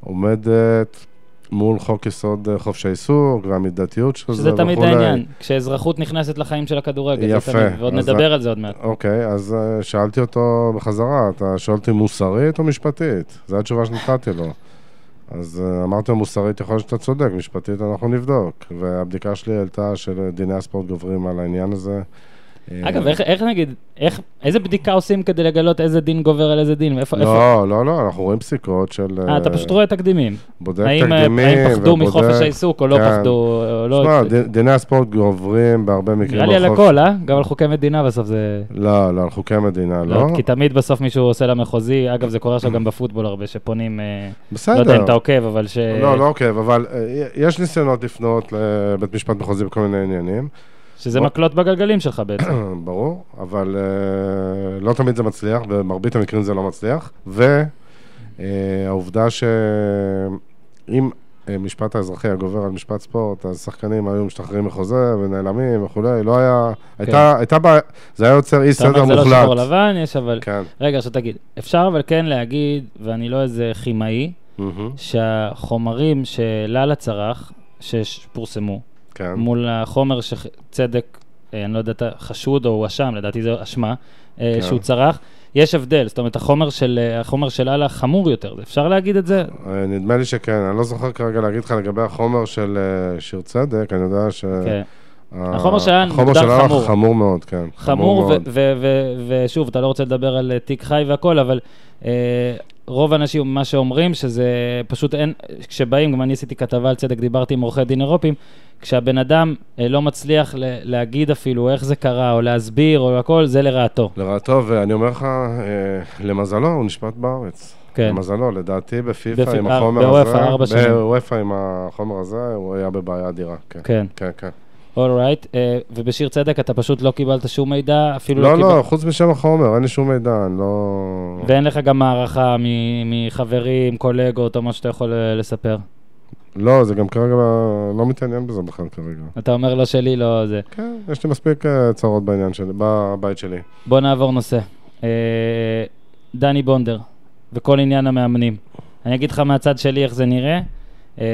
Speaker 2: עומדת מול חוק יסוד אה, חופש העיסוק והמידתיות של זה
Speaker 1: וכולי. שזה תמיד העניין, כשאזרחות נכנסת לחיים של הכדורגל.
Speaker 2: יפה.
Speaker 1: תמיד, ועוד נדבר על זה עוד מעט.
Speaker 2: אוקיי, אז אה, שאלתי אותו בחזרה, אתה שואל אותי מוסרית או משפטית? זו התשובה שנתתי לו. אז אה, אמרתי לו, מוסרית יכול להיות שאתה צודק, משפטית אנחנו נבדוק. והבדיקה שלי העלתה שדיני הספורט גוברים על העניין הזה.
Speaker 1: אגב, איך, איך נגיד, איך, איזה בדיקה עושים כדי לגלות איזה דין גובר על איזה דין?
Speaker 2: איפה, לא, איפה? לא, לא, אנחנו רואים פסיקות של...
Speaker 1: אה, אתה פשוט רואה תקדימים.
Speaker 2: בודק האם, אה, תקדימים
Speaker 1: האם פחדו ובודק... מחופש העיסוק או לא כן. פחדו, או לא...
Speaker 2: שמע, ד, דיני הספורט גוברים בהרבה מקרים.
Speaker 1: נראה לי על הכל, אה? גם על חוקי מדינה בסוף זה...
Speaker 2: לא, לא, על חוקי מדינה, לא.
Speaker 1: כי תמיד בסוף מישהו עושה למחוזי, אגב, זה קורה עכשיו גם בפוטבול הרבה, שפונים... אה, בסדר. לא יודע אם אתה עוקב, אבל ש...
Speaker 2: לא, לא עוקב, אבל יש ניסיונות לפנות לבית משפט מחוזי בכל מיני עניינים.
Speaker 1: שזה בוא... מקלות בגלגלים שלך בעצם.
Speaker 2: ברור, אבל uh, לא תמיד זה מצליח, במרבית המקרים זה לא מצליח. והעובדה uh, שאם uh, משפט האזרחי הגובר על משפט ספורט, אז שחקנים היו משתחררים מחוזה ונעלמים וכולי, לא היה... כן. הייתה, הייתה בעיה, זה היה יוצר אי סדר מוחלט. אתה אומר, זה לא
Speaker 1: שחור לבן, יש אבל... כן. רגע, עכשיו תגיד, אפשר אבל כן להגיד, ואני לא איזה כימאי, mm-hmm. שהחומרים שלאללה צרח, שפורסמו, כן. מול החומר שצדק, אה, אני לא יודע, חשוד או הואשם, לדעתי זו אשמה, אה, כן. שהוא צרח. יש הבדל, זאת אומרת, החומר של, אה, החומר של אללה חמור יותר, אפשר להגיד את זה?
Speaker 2: נדמה לי שכן, אני לא זוכר כרגע להגיד לך לגבי החומר של שיר צדק, אני יודע ש... כן.
Speaker 1: החומר שהיה מוגדר חמור.
Speaker 2: החומר שלה חמור מאוד, כן.
Speaker 1: חמור, ושוב, אתה לא רוצה לדבר על תיק חי והכל, אבל רוב האנשים, מה שאומרים, שזה פשוט אין, כשבאים, גם אני עשיתי כתבה על צדק, דיברתי עם עורכי דין אירופים, כשהבן אדם אה, לא מצליח ל- להגיד אפילו איך זה קרה, או להסביר, או הכל, זה לרעתו.
Speaker 2: לרעתו, ואני אומר לך, אה, למזלו, הוא נשפט בארץ. כן. למזלו, לדעתי בפיפ"א בפ... עם החומר הזה. בוופ"א עם החומר הזה, הוא היה בבעיה אדירה. כן,
Speaker 1: כן.
Speaker 2: כן, כן.
Speaker 1: אולרייט, right. uh, ובשיר צדק אתה פשוט לא קיבלת שום מידע, אפילו
Speaker 2: לא,
Speaker 1: לא קיבלת...
Speaker 2: לא, חוץ משם החומר, אין לי שום מידע, אני לא...
Speaker 1: ואין לך גם הערכה מחברים, קולגות או מה שאתה יכול אה, לספר?
Speaker 2: לא, זה גם כרגע לא מתעניין בזה בכלל כרגע.
Speaker 1: אתה אומר לא שלי, לא זה.
Speaker 2: כן, יש לי מספיק אה, צרות בעניין שלי, בבית שלי.
Speaker 1: בוא נעבור נושא. דני בונדר, וכל עניין המאמנים. אני אגיד לך מהצד שלי איך זה נראה. אה,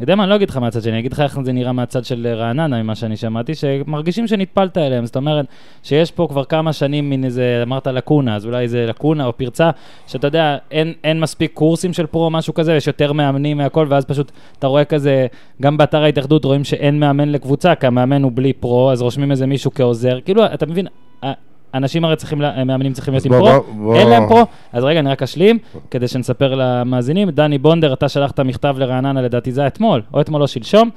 Speaker 1: יודע מה, אני לא אגיד לך מהצד שני, אני אגיד לך איך זה נראה מהצד של רעננה, ממה שאני שמעתי, שמרגישים שנטפלת אליהם. זאת אומרת, שיש פה כבר כמה שנים מין איזה, אמרת לקונה, אז אולי איזה לקונה או פרצה, שאתה יודע, אין, אין מספיק קורסים של פרו או משהו כזה, יש יותר מאמנים מהכל, ואז פשוט אתה רואה כזה, גם באתר ההתאחדות רואים שאין מאמן לקבוצה, כי המאמן הוא בלי פרו, אז רושמים איזה מישהו כעוזר. כאילו, אתה מבין, אנשים הרי צריכים, מאמנים צריכים להיות עם פרו, אין להם פרו, אז רגע, אני רק אשלים, כדי שנספר למאזינים. דני בונדר, אתה שלחת מכתב לרעננה, לדעתי זה אתמול, או אתמול או שלשום.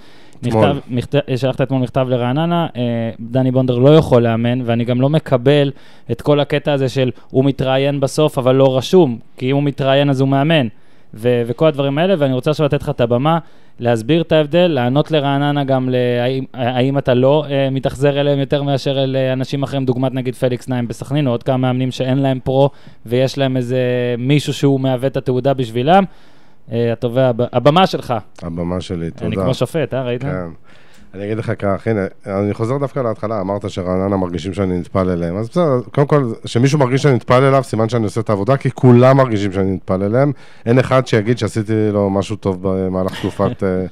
Speaker 1: מכתב, מכתב, שלחת אתמול מכתב לרעננה, אה, דני בונדר לא יכול לאמן, ואני גם לא מקבל את כל הקטע הזה של הוא מתראיין בסוף, אבל לא רשום, כי אם הוא מתראיין אז הוא מאמן. ו- וכל הדברים האלה, ואני רוצה עכשיו לתת לך את הבמה, להסביר את ההבדל, לענות לרעננה גם להאם האם אתה לא uh, מתאכזר אליהם יותר מאשר אל uh, אנשים אחרים, דוגמת נגיד פליקס נעים בסכנין, או עוד כמה מאמנים שאין להם פרו, ויש להם איזה מישהו שהוא מהווה את התעודה בשבילם. Uh, התובע, הבמה שלך.
Speaker 2: הבמה שלי, תודה.
Speaker 1: אני כמו שופט, אה? ראית?
Speaker 2: כן. אני אגיד לך כך, הנה, אני חוזר דווקא להתחלה, אמרת שרעננה מרגישים שאני נטפל אליהם. אז בסדר, קודם כל, שמישהו מרגיש שאני נטפל אליו, סימן שאני עושה את העבודה, כי כולם מרגישים שאני נטפל אליהם. אין אחד שיגיד שעשיתי לו משהו טוב במהלך תקופת... אה,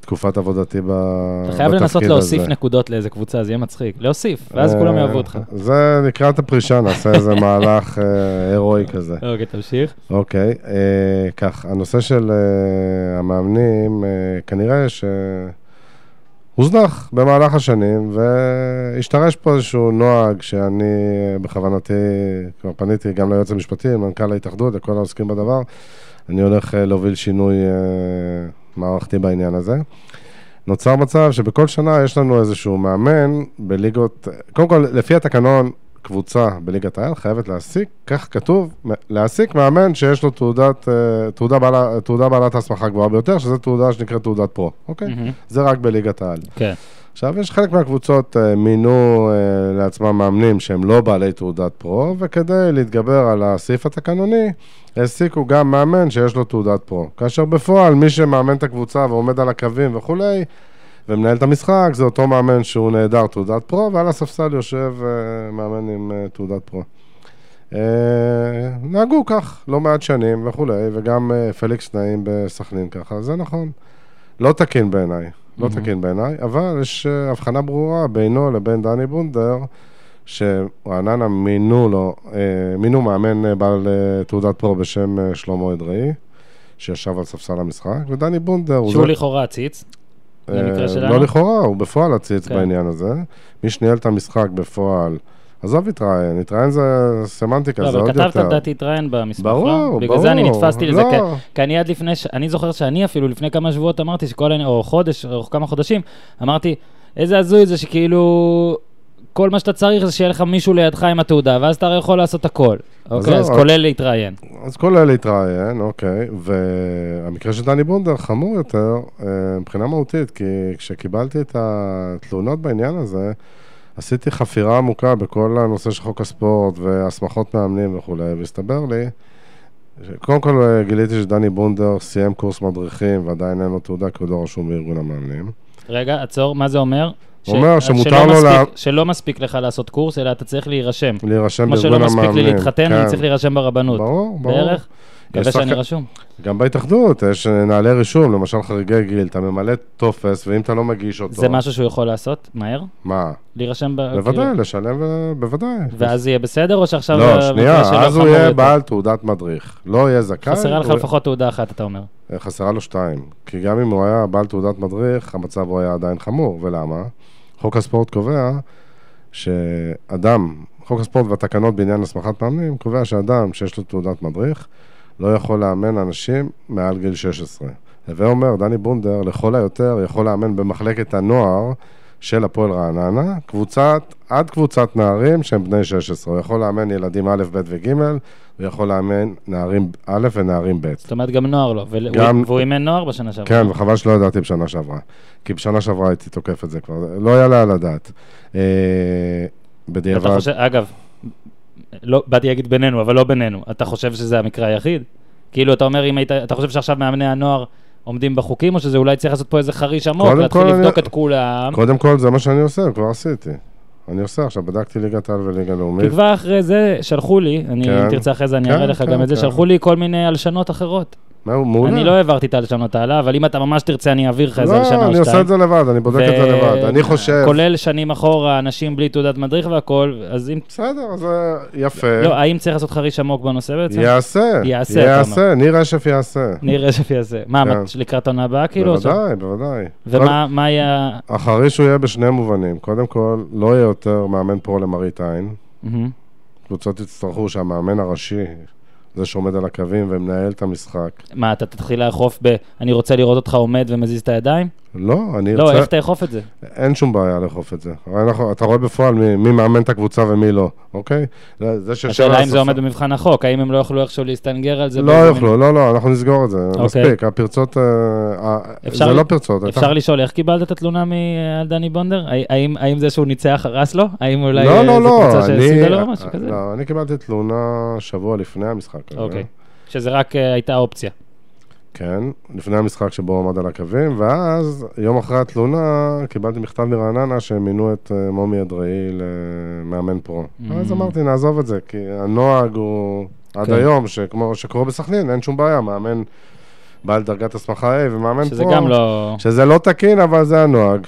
Speaker 2: תקופת עבודתי בתפקיד הזה.
Speaker 1: אתה חייב לנסות להוסיף נקודות לאיזה קבוצה, זה יהיה מצחיק. להוסיף, ואז כולם יאהבו אותך.
Speaker 2: זה לקראת הפרישה, נעשה איזה מהלך אה, הירואי כזה.
Speaker 1: אוקיי, תמשיך.
Speaker 2: אוקיי, אה, כך, הנושא של המאמנים, כנראה ש... הוזנח במהלך השנים, והשתרש פה איזשהו נוהג שאני בכוונתי, כבר פניתי גם ליועץ המשפטי, למנכ"ל ההתאחדות, לכל העוסקים בדבר. אני הולך אה, להוביל שינוי אה, מערכתי בעניין הזה. נוצר מצב שבכל שנה יש לנו איזשהו מאמן בליגות, קודם כל, לפי התקנון, קבוצה בליגת העל חייבת להעסיק, כך כתוב, להעסיק מאמן שיש לו תעודת, אה, תעודה, בעלה, תעודה בעלת הסמכה גבוהה ביותר, שזו תעודה שנקראת תעודת פרו, אוקיי?
Speaker 1: מהמם.
Speaker 2: זה רק בליגת העל.
Speaker 1: כן.
Speaker 2: עכשיו, יש חלק מהקבוצות אה, מינו אה, לעצמם מאמנים שהם לא בעלי תעודת פרו, וכדי להתגבר על הסעיף התקנוני, העסיקו גם מאמן שיש לו תעודת פרו. כאשר בפועל, מי שמאמן את הקבוצה ועומד על הקווים וכולי, ומנהל את המשחק, זה אותו מאמן שהוא נעדר תעודת פרו, ועל הספסל יושב אה, מאמן עם אה, תעודת פרו. אה, נהגו כך לא מעט שנים וכולי, וגם פליקס נעים בסכנין ככה, זה נכון. לא תקין בעיניי, לא
Speaker 1: מהמם.
Speaker 2: תקין בעיניי, אבל יש הבחנה ברורה בינו לבין דני בונדר, שרעננה מינו לו, מינו מאמן בעל תעודת פרו בשם שלמה אדרעי, שישב על ספסל המשחק, ודני בונדר הוא
Speaker 1: שהוא לכאורה עציץ.
Speaker 2: אה,
Speaker 1: למקרה שלנו?
Speaker 2: לא לכאורה, הוא בפועל עציץ
Speaker 1: כן.
Speaker 2: בעניין הזה. מי שניהל את המשחק בפועל, עזוב התראיין, התראיין זה סמנטיקה,
Speaker 1: לא,
Speaker 2: זה
Speaker 1: אבל
Speaker 2: עוד יותר.
Speaker 1: כתבת לדעתי התראיין במסמך,
Speaker 2: ברור,
Speaker 1: לא?
Speaker 2: ברור.
Speaker 1: בגלל זה אני נתפסתי לזה,
Speaker 2: לא.
Speaker 1: כי- כי אני עד לפני, ש- אני זוכר שאני אפילו לפני כמה שבועות אמרתי שכל, או חודש, או כמה חודשים, אמרתי, איזה הזוי זה שכאילו, כל מה שאתה צריך זה שיהיה לך מישהו לידך עם התעודה, ואז אתה הרי יכול לעשות הכל. אוקיי,
Speaker 2: זהו,
Speaker 1: אז כולל להתראיין.
Speaker 2: אז כל אלה התראיין, אוקיי, והמקרה של דני בונדר חמור יותר אה, מבחינה מהותית, כי כשקיבלתי את התלונות בעניין הזה, עשיתי חפירה עמוקה בכל הנושא של חוק הספורט והסמכות מאמנים וכולי, והסתבר לי, קודם כל אה, גיליתי שדני בונדר סיים קורס מדריכים ועדיין אין לו תעודה כי הוא לא רשום בארגון המאמנים.
Speaker 1: רגע, עצור, מה זה אומר?
Speaker 2: הוא אומר שמותר
Speaker 1: שלא
Speaker 2: לו לה-
Speaker 1: שלא מספיק לך לעשות קורס, אלא אתה צריך להירשם.
Speaker 2: להירשם
Speaker 1: כמו
Speaker 2: בארגון
Speaker 1: שלא
Speaker 2: המאמנים.
Speaker 1: מספיק לי להתחתן, אני
Speaker 2: כן.
Speaker 1: צריך להירשם ברבנות.
Speaker 2: ברור, ברור.
Speaker 1: בערך? מקווה שאני
Speaker 2: שחק-
Speaker 1: רשום.
Speaker 2: גם בהתאחדות יש נהלי רישום, למשל חריגי גיל, אתה ממלא טופס, ואם אתה לא מגיש אותו...
Speaker 1: זה משהו שהוא יכול לעשות מהר?
Speaker 2: מה?
Speaker 1: להירשם ב...
Speaker 2: בוודאי,
Speaker 1: כאילו-
Speaker 2: לשלם, ו- בוודאי.
Speaker 1: ואז יהיה בסדר, או שעכשיו...
Speaker 2: לא, שנייה, אז הוא יהיה? בעל תעודת מדריך. לא יהיה זכאי.
Speaker 1: חסרה לך לפחות תעודה אחת, אתה אומר.
Speaker 2: חסרה לו שתיים. כי גם אם הוא היה בעל תעודת מדריך, המצב הוא היה עדיין חמור. ולמה? חוק הספורט קובע שאדם, חוק הספורט והתקנות בעניין הסמכת מאמנים, קובע שאדם שיש לו תעודת מדריך, לא יכול לאמן אנשים מעל גיל 16. הווה אומר, דני בונדר, לכל היותר, יכול לאמן במחלקת הנוער של הפועל רעננה, קבוצת, עד קבוצת נערים שהם בני 16. הוא יכול לאמן ילדים א', ב' וג', הוא יכול לאמן נערים א' ונערים ב'.
Speaker 1: זאת אומרת, גם נוער לא. ול-
Speaker 2: גם-
Speaker 1: והוא אימן נוער בשנה שעברה.
Speaker 2: כן, וחבל שלא ידעתי בשנה שעברה. כי בשנה שעברה הייתי תוקף את זה כבר, לא יעלה על הדעת. אה,
Speaker 1: אתה
Speaker 2: בדיעבד,
Speaker 1: חושב, אגב, לא, באתי להגיד בינינו, אבל לא בינינו. אתה חושב שזה המקרה היחיד? כאילו, אתה אומר, אם היית, אתה חושב שעכשיו מאמני הנוער עומדים בחוקים, או שזה אולי צריך לעשות פה איזה חריש עמוק, להתחיל
Speaker 2: כל אני-
Speaker 1: לבדוק את כולם?
Speaker 2: קודם כל זה מה שאני עושה, כבר עשיתי. אני עושה עכשיו, בדקתי ליגת העל וליגה
Speaker 1: כי
Speaker 2: לאומית.
Speaker 1: כבר אחרי זה שלחו לי, אני,
Speaker 2: כן.
Speaker 1: אם תרצה אחרי זה אני
Speaker 2: כן,
Speaker 1: אראה לך
Speaker 2: כן,
Speaker 1: גם את זה,
Speaker 2: כן.
Speaker 1: שלחו לי כל מיני הלשנות אחרות.
Speaker 2: מעולה.
Speaker 1: אני לא העברתי את הלשנות הלאה, אבל אם אתה ממש תרצה, אני אעביר לך איזה
Speaker 2: לא,
Speaker 1: או
Speaker 2: אני עושה
Speaker 1: שתיים.
Speaker 2: את זה לבד, אני בודק את זה לבד. אני חושב...
Speaker 1: כולל שנים אחורה, אנשים בלי תעודת מדריך והכל, אז אם...
Speaker 2: בסדר, אז אה, יפה.
Speaker 1: לא, האם צריך לעשות חריש עמוק בנושא בעצם?
Speaker 2: יעשה.
Speaker 1: יעשה,
Speaker 2: יעשה, ניר רשף יעשה.
Speaker 1: נראה שיעשה. מה,
Speaker 2: כן.
Speaker 1: לקראת העונה הבאה כאילו?
Speaker 2: בוודאי, בוודאי.
Speaker 1: ומה מה היה...
Speaker 2: החריש הוא יהיה בשני מובנים. קודם כל, לא יהיה יותר מאמן פרו למראית עין. קבוצות יצטרכו שהמאמן הראשי, זה שעומד על הקווים ומנהל את המשחק.
Speaker 1: מה, אתה תתחיל לאכוף ב... אני רוצה לראות אותך עומד ומזיז את הידיים?
Speaker 2: לא, אני
Speaker 1: לא,
Speaker 2: ארצה...
Speaker 1: איך תאכוף את זה?
Speaker 2: אין שום בעיה לאכוף את זה. אנחנו, אתה רואה בפועל מי, מי מאמן את הקבוצה ומי לא, אוקיי? זה שיושב
Speaker 1: השאלה אם זה עומד במבחן החוק, האם הם לא יוכלו איכשהו להסתנגר על זה?
Speaker 2: לא יוכלו, לא, לא, אנחנו נסגור את זה,
Speaker 1: אוקיי.
Speaker 2: מספיק. הפרצות, אה, אה,
Speaker 1: אפשר
Speaker 2: זה לא פרצות.
Speaker 1: אפשר לשאול איך קיבלת את התלונה על דני בונדר? הא- האם האם זה שהוא ניצח הרס לו? האם אולי
Speaker 2: לא,
Speaker 1: אה,
Speaker 2: לא,
Speaker 1: זו
Speaker 2: לא, אני...
Speaker 1: לו או משהו כזה?
Speaker 2: לא, אני קיבלתי תלונה שבוע לפני המשחק הזה.
Speaker 1: אוקיי. שזה רק אה, הייתה אופציה.
Speaker 2: כן, לפני המשחק שבו עמד על הקווים, ואז יום אחרי התלונה קיבלתי מכתב מרעננה שהם מינו את אה, מומי אדראי למאמן פרו.
Speaker 1: Mm.
Speaker 2: אז אמרתי, נעזוב את זה, כי הנוהג הוא עד
Speaker 1: כן.
Speaker 2: היום, שכמו שקורה בסכנין, אין שום בעיה, מאמן בעל דרגת הסמכה A ומאמן
Speaker 1: שזה
Speaker 2: פרו.
Speaker 1: גם לא...
Speaker 2: שזה לא תקין, אבל זה הנוהג.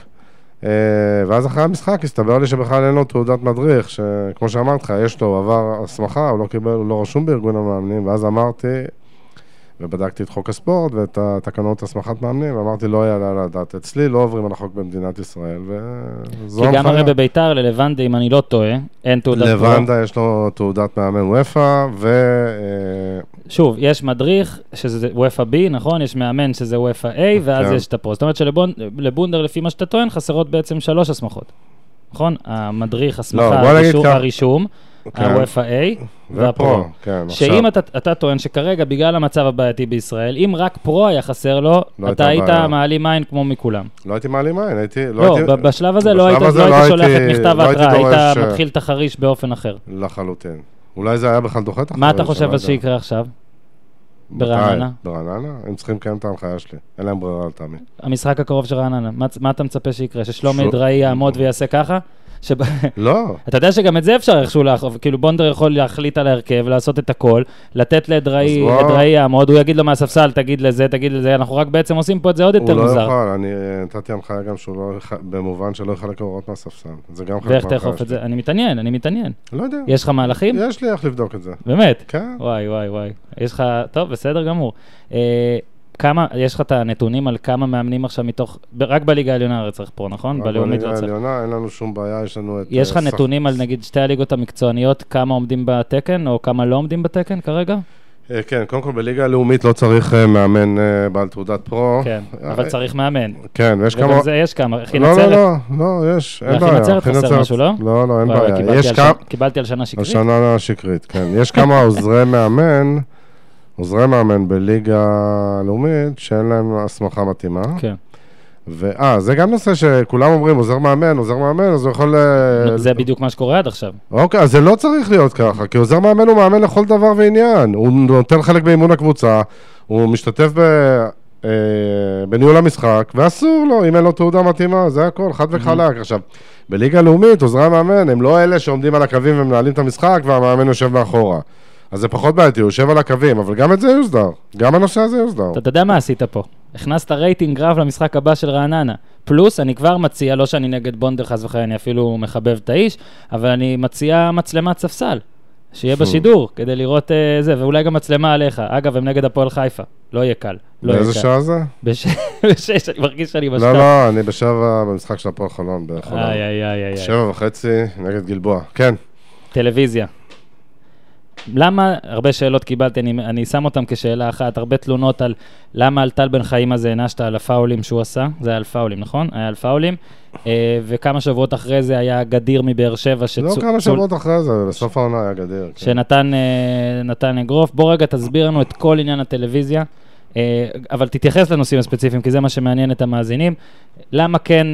Speaker 2: אה, ואז אחרי המשחק הסתבר לי שבכלל אין לו תעודת מדריך, שכמו שאמרתי לך, יש לו, עבר הסמכה, הוא לא קיבל, הוא לא רשום בארגון המאמנים, ואז אמרתי, ובדקתי את חוק הספורט ואת התקנות הסמכת מאמנים, ואמרתי, לא יעלה על הדעת. אצלי לא עוברים על החוק במדינת ישראל, וזו
Speaker 1: כי גם הרי בביתר, ללבנדה, אם אני לא טועה, אין תעודת פרו.
Speaker 2: לבנדה יש לו תעודת מאמן וופא, ו... אה,
Speaker 1: שוב, יש מדריך, שזה וופא B, נכון? יש מאמן שזה וופא A, ואז
Speaker 2: כן.
Speaker 1: יש את הפרו. זאת אומרת שלבונדר, לפי מה שאתה טוען, חסרות בעצם שלוש הסמכות. נכון? המדריך, הסמכה,
Speaker 2: לא, בוא נגיד
Speaker 1: הרישום. הרישום,
Speaker 2: כן.
Speaker 1: ה-UEFA A והפרו.
Speaker 2: כן.
Speaker 1: שאם אתה, אתה טוען שכרגע, בגלל המצב הבעייתי בישראל, אם רק פרו היה חסר לו,
Speaker 2: לא
Speaker 1: אתה היית. מעלים עין כמו מכולם.
Speaker 2: לא הייתי מעלים עין, הייתי...
Speaker 1: לא. ב- בשלב הזה לא היית לא היית
Speaker 2: לא
Speaker 1: שולח את מכתב
Speaker 2: לא
Speaker 1: ההתראה, היית
Speaker 2: אה,
Speaker 1: מתחיל את החריש באופן אחר.
Speaker 2: לחלוטין. אולי זה היה בכלל דוחה את
Speaker 1: מה אתה
Speaker 2: החריש,
Speaker 1: חושב
Speaker 2: לא
Speaker 1: אז. שיקרה עכשיו? ברעננה?
Speaker 2: ברעננה? הם צריכים לקיים את ההנחיה שלי. אין להם ברירה לטעמי.
Speaker 1: המשחק הקרוב של רעננה, מה, מה אתה מצפה שיקרה? ששלומי
Speaker 2: שלו-
Speaker 1: אדראי יעמוד ויעשה ככה? שב...
Speaker 2: לא,
Speaker 1: אתה יודע שגם את זה אפשר איכשהו לאכוף, כאילו בונדר יכול להחליט על ההרכב, לעשות את הכל, לתת לאדראי, אדראי יעמוד, הוא יגיד לו מהספסל, תגיד לזה, תגיד לזה, אנחנו רק בעצם עושים פה את זה עוד
Speaker 2: הוא
Speaker 1: יותר
Speaker 2: לא
Speaker 1: מוזר.
Speaker 2: יוכל, אני אה, נתתי הנחיה גם שהוא לא במובן שלא יחלק הוראות מהספסל. זה גם חלק
Speaker 1: ואיך תאכוף את. זה? אני מתעניין, אני מתעניין.
Speaker 2: לא יודע.
Speaker 1: יש לך מהלכים?
Speaker 2: יש לי איך לבדוק את זה.
Speaker 1: באמת?
Speaker 2: כן.
Speaker 1: וואי, וואי, וואי. יש לך, טוב, בסדר גמור. כמה, יש לך את הנתונים על כמה מאמנים עכשיו מתוך, רק בליגה העליונה הרי צריך פה, נכון? בלאומית לא
Speaker 2: בליגה. העליונה אין לנו שום בעיה, יש לנו את...
Speaker 1: יש לך
Speaker 2: אה,
Speaker 1: נתונים על נגיד שתי הליגות המקצועניות, כמה עומדים בתקן, או כמה לא עומדים בתקן כרגע?
Speaker 2: אה, כן, קודם כל בליגה הלאומית לא צריך אה, מאמן בעל תעודת פרו.
Speaker 1: כן, אבל צריך מאמן.
Speaker 2: כן, ויש כמה...
Speaker 1: וגם זה יש כמה, אחי
Speaker 2: לא, לא,
Speaker 1: נצרת.
Speaker 2: לא, לא, יש, אין בעיה.
Speaker 1: נצרת
Speaker 2: אחי
Speaker 1: חסר
Speaker 2: נצרת-
Speaker 1: משהו, לא?
Speaker 2: לא, לא, אין בעיה.
Speaker 1: קיבלתי על. שנה- קיבלתי על שנה שקרית.
Speaker 2: השנה כן. יש כמה עוזרי מאמן, עוזרי מאמן בליגה הלאומית, שאין להם הסמכה מתאימה.
Speaker 1: כן.
Speaker 2: ואה, זה גם נושא שכולם אומרים, עוזר מאמן, עוזר מאמן, אז הוא יכול... אה,
Speaker 1: זה בדיוק מה שקורה עד עכשיו.
Speaker 2: אוקיי, אז זה לא צריך להיות ככה, כי עוזר מאמן הוא מאמן לכל דבר ועניין. הוא נותן חלק באימון הקבוצה, הוא משתתף ב... אה, בניהול המשחק, ואסור לו, אם אין לו תעודה מתאימה, זה הכל, חד וחלק. עכשיו, בליגה הלאומית, עוזרי המאמן הם לא אלה שעומדים על הקווים ומנהלים את המשחק, והמאמן יושב מאחורה. אז זה פחות בעייתי, הוא יושב על הקווים, אבל גם את זה יוסדר. גם הנושא הזה יוסדר.
Speaker 1: אתה יודע מה עשית פה? הכנסת רייטינג רב למשחק הבא של רעננה. פלוס, אני כבר מציע, לא שאני נגד בונדר חס וחלילה, אני אפילו מחבב את האיש, אבל אני מציע מצלמת ספסל. שיהיה בשידור, כדי לראות אה, זה, ואולי גם מצלמה עליך. אגב, הם נגד הפועל חיפה. לא יהיה קל. לא
Speaker 2: באיזה. שעה זה?
Speaker 1: בש- בשש, אני מרגיש שאני בשקע.
Speaker 2: לא, לא, אני בשבע במשחק של הפועל חולון, בחולון.
Speaker 1: איי, איי, איי, איי.
Speaker 2: שבע וחצי נגד גלבוע. כן.
Speaker 1: טלוויזיה. למה, הרבה שאלות קיבלתי, אני, אני שם אותן כשאלה אחת, הרבה תלונות על למה על טל בן חיים הזה הענשת על הפאולים שהוא עשה, זה היה על פאולים, נכון? היה על פאולים, אה, וכמה שבועות אחרי זה היה גדיר מבאר שבע, שצו-
Speaker 2: לא כמה שבועות אחרי זה, בסוף העונה היה גדיר. כן.
Speaker 1: שנתן אה, נתן אגרוף. בוא רגע תסביר לנו את כל עניין הטלוויזיה, אה, אבל תתייחס לנושאים הספציפיים, כי זה מה שמעניין את המאזינים. למה כן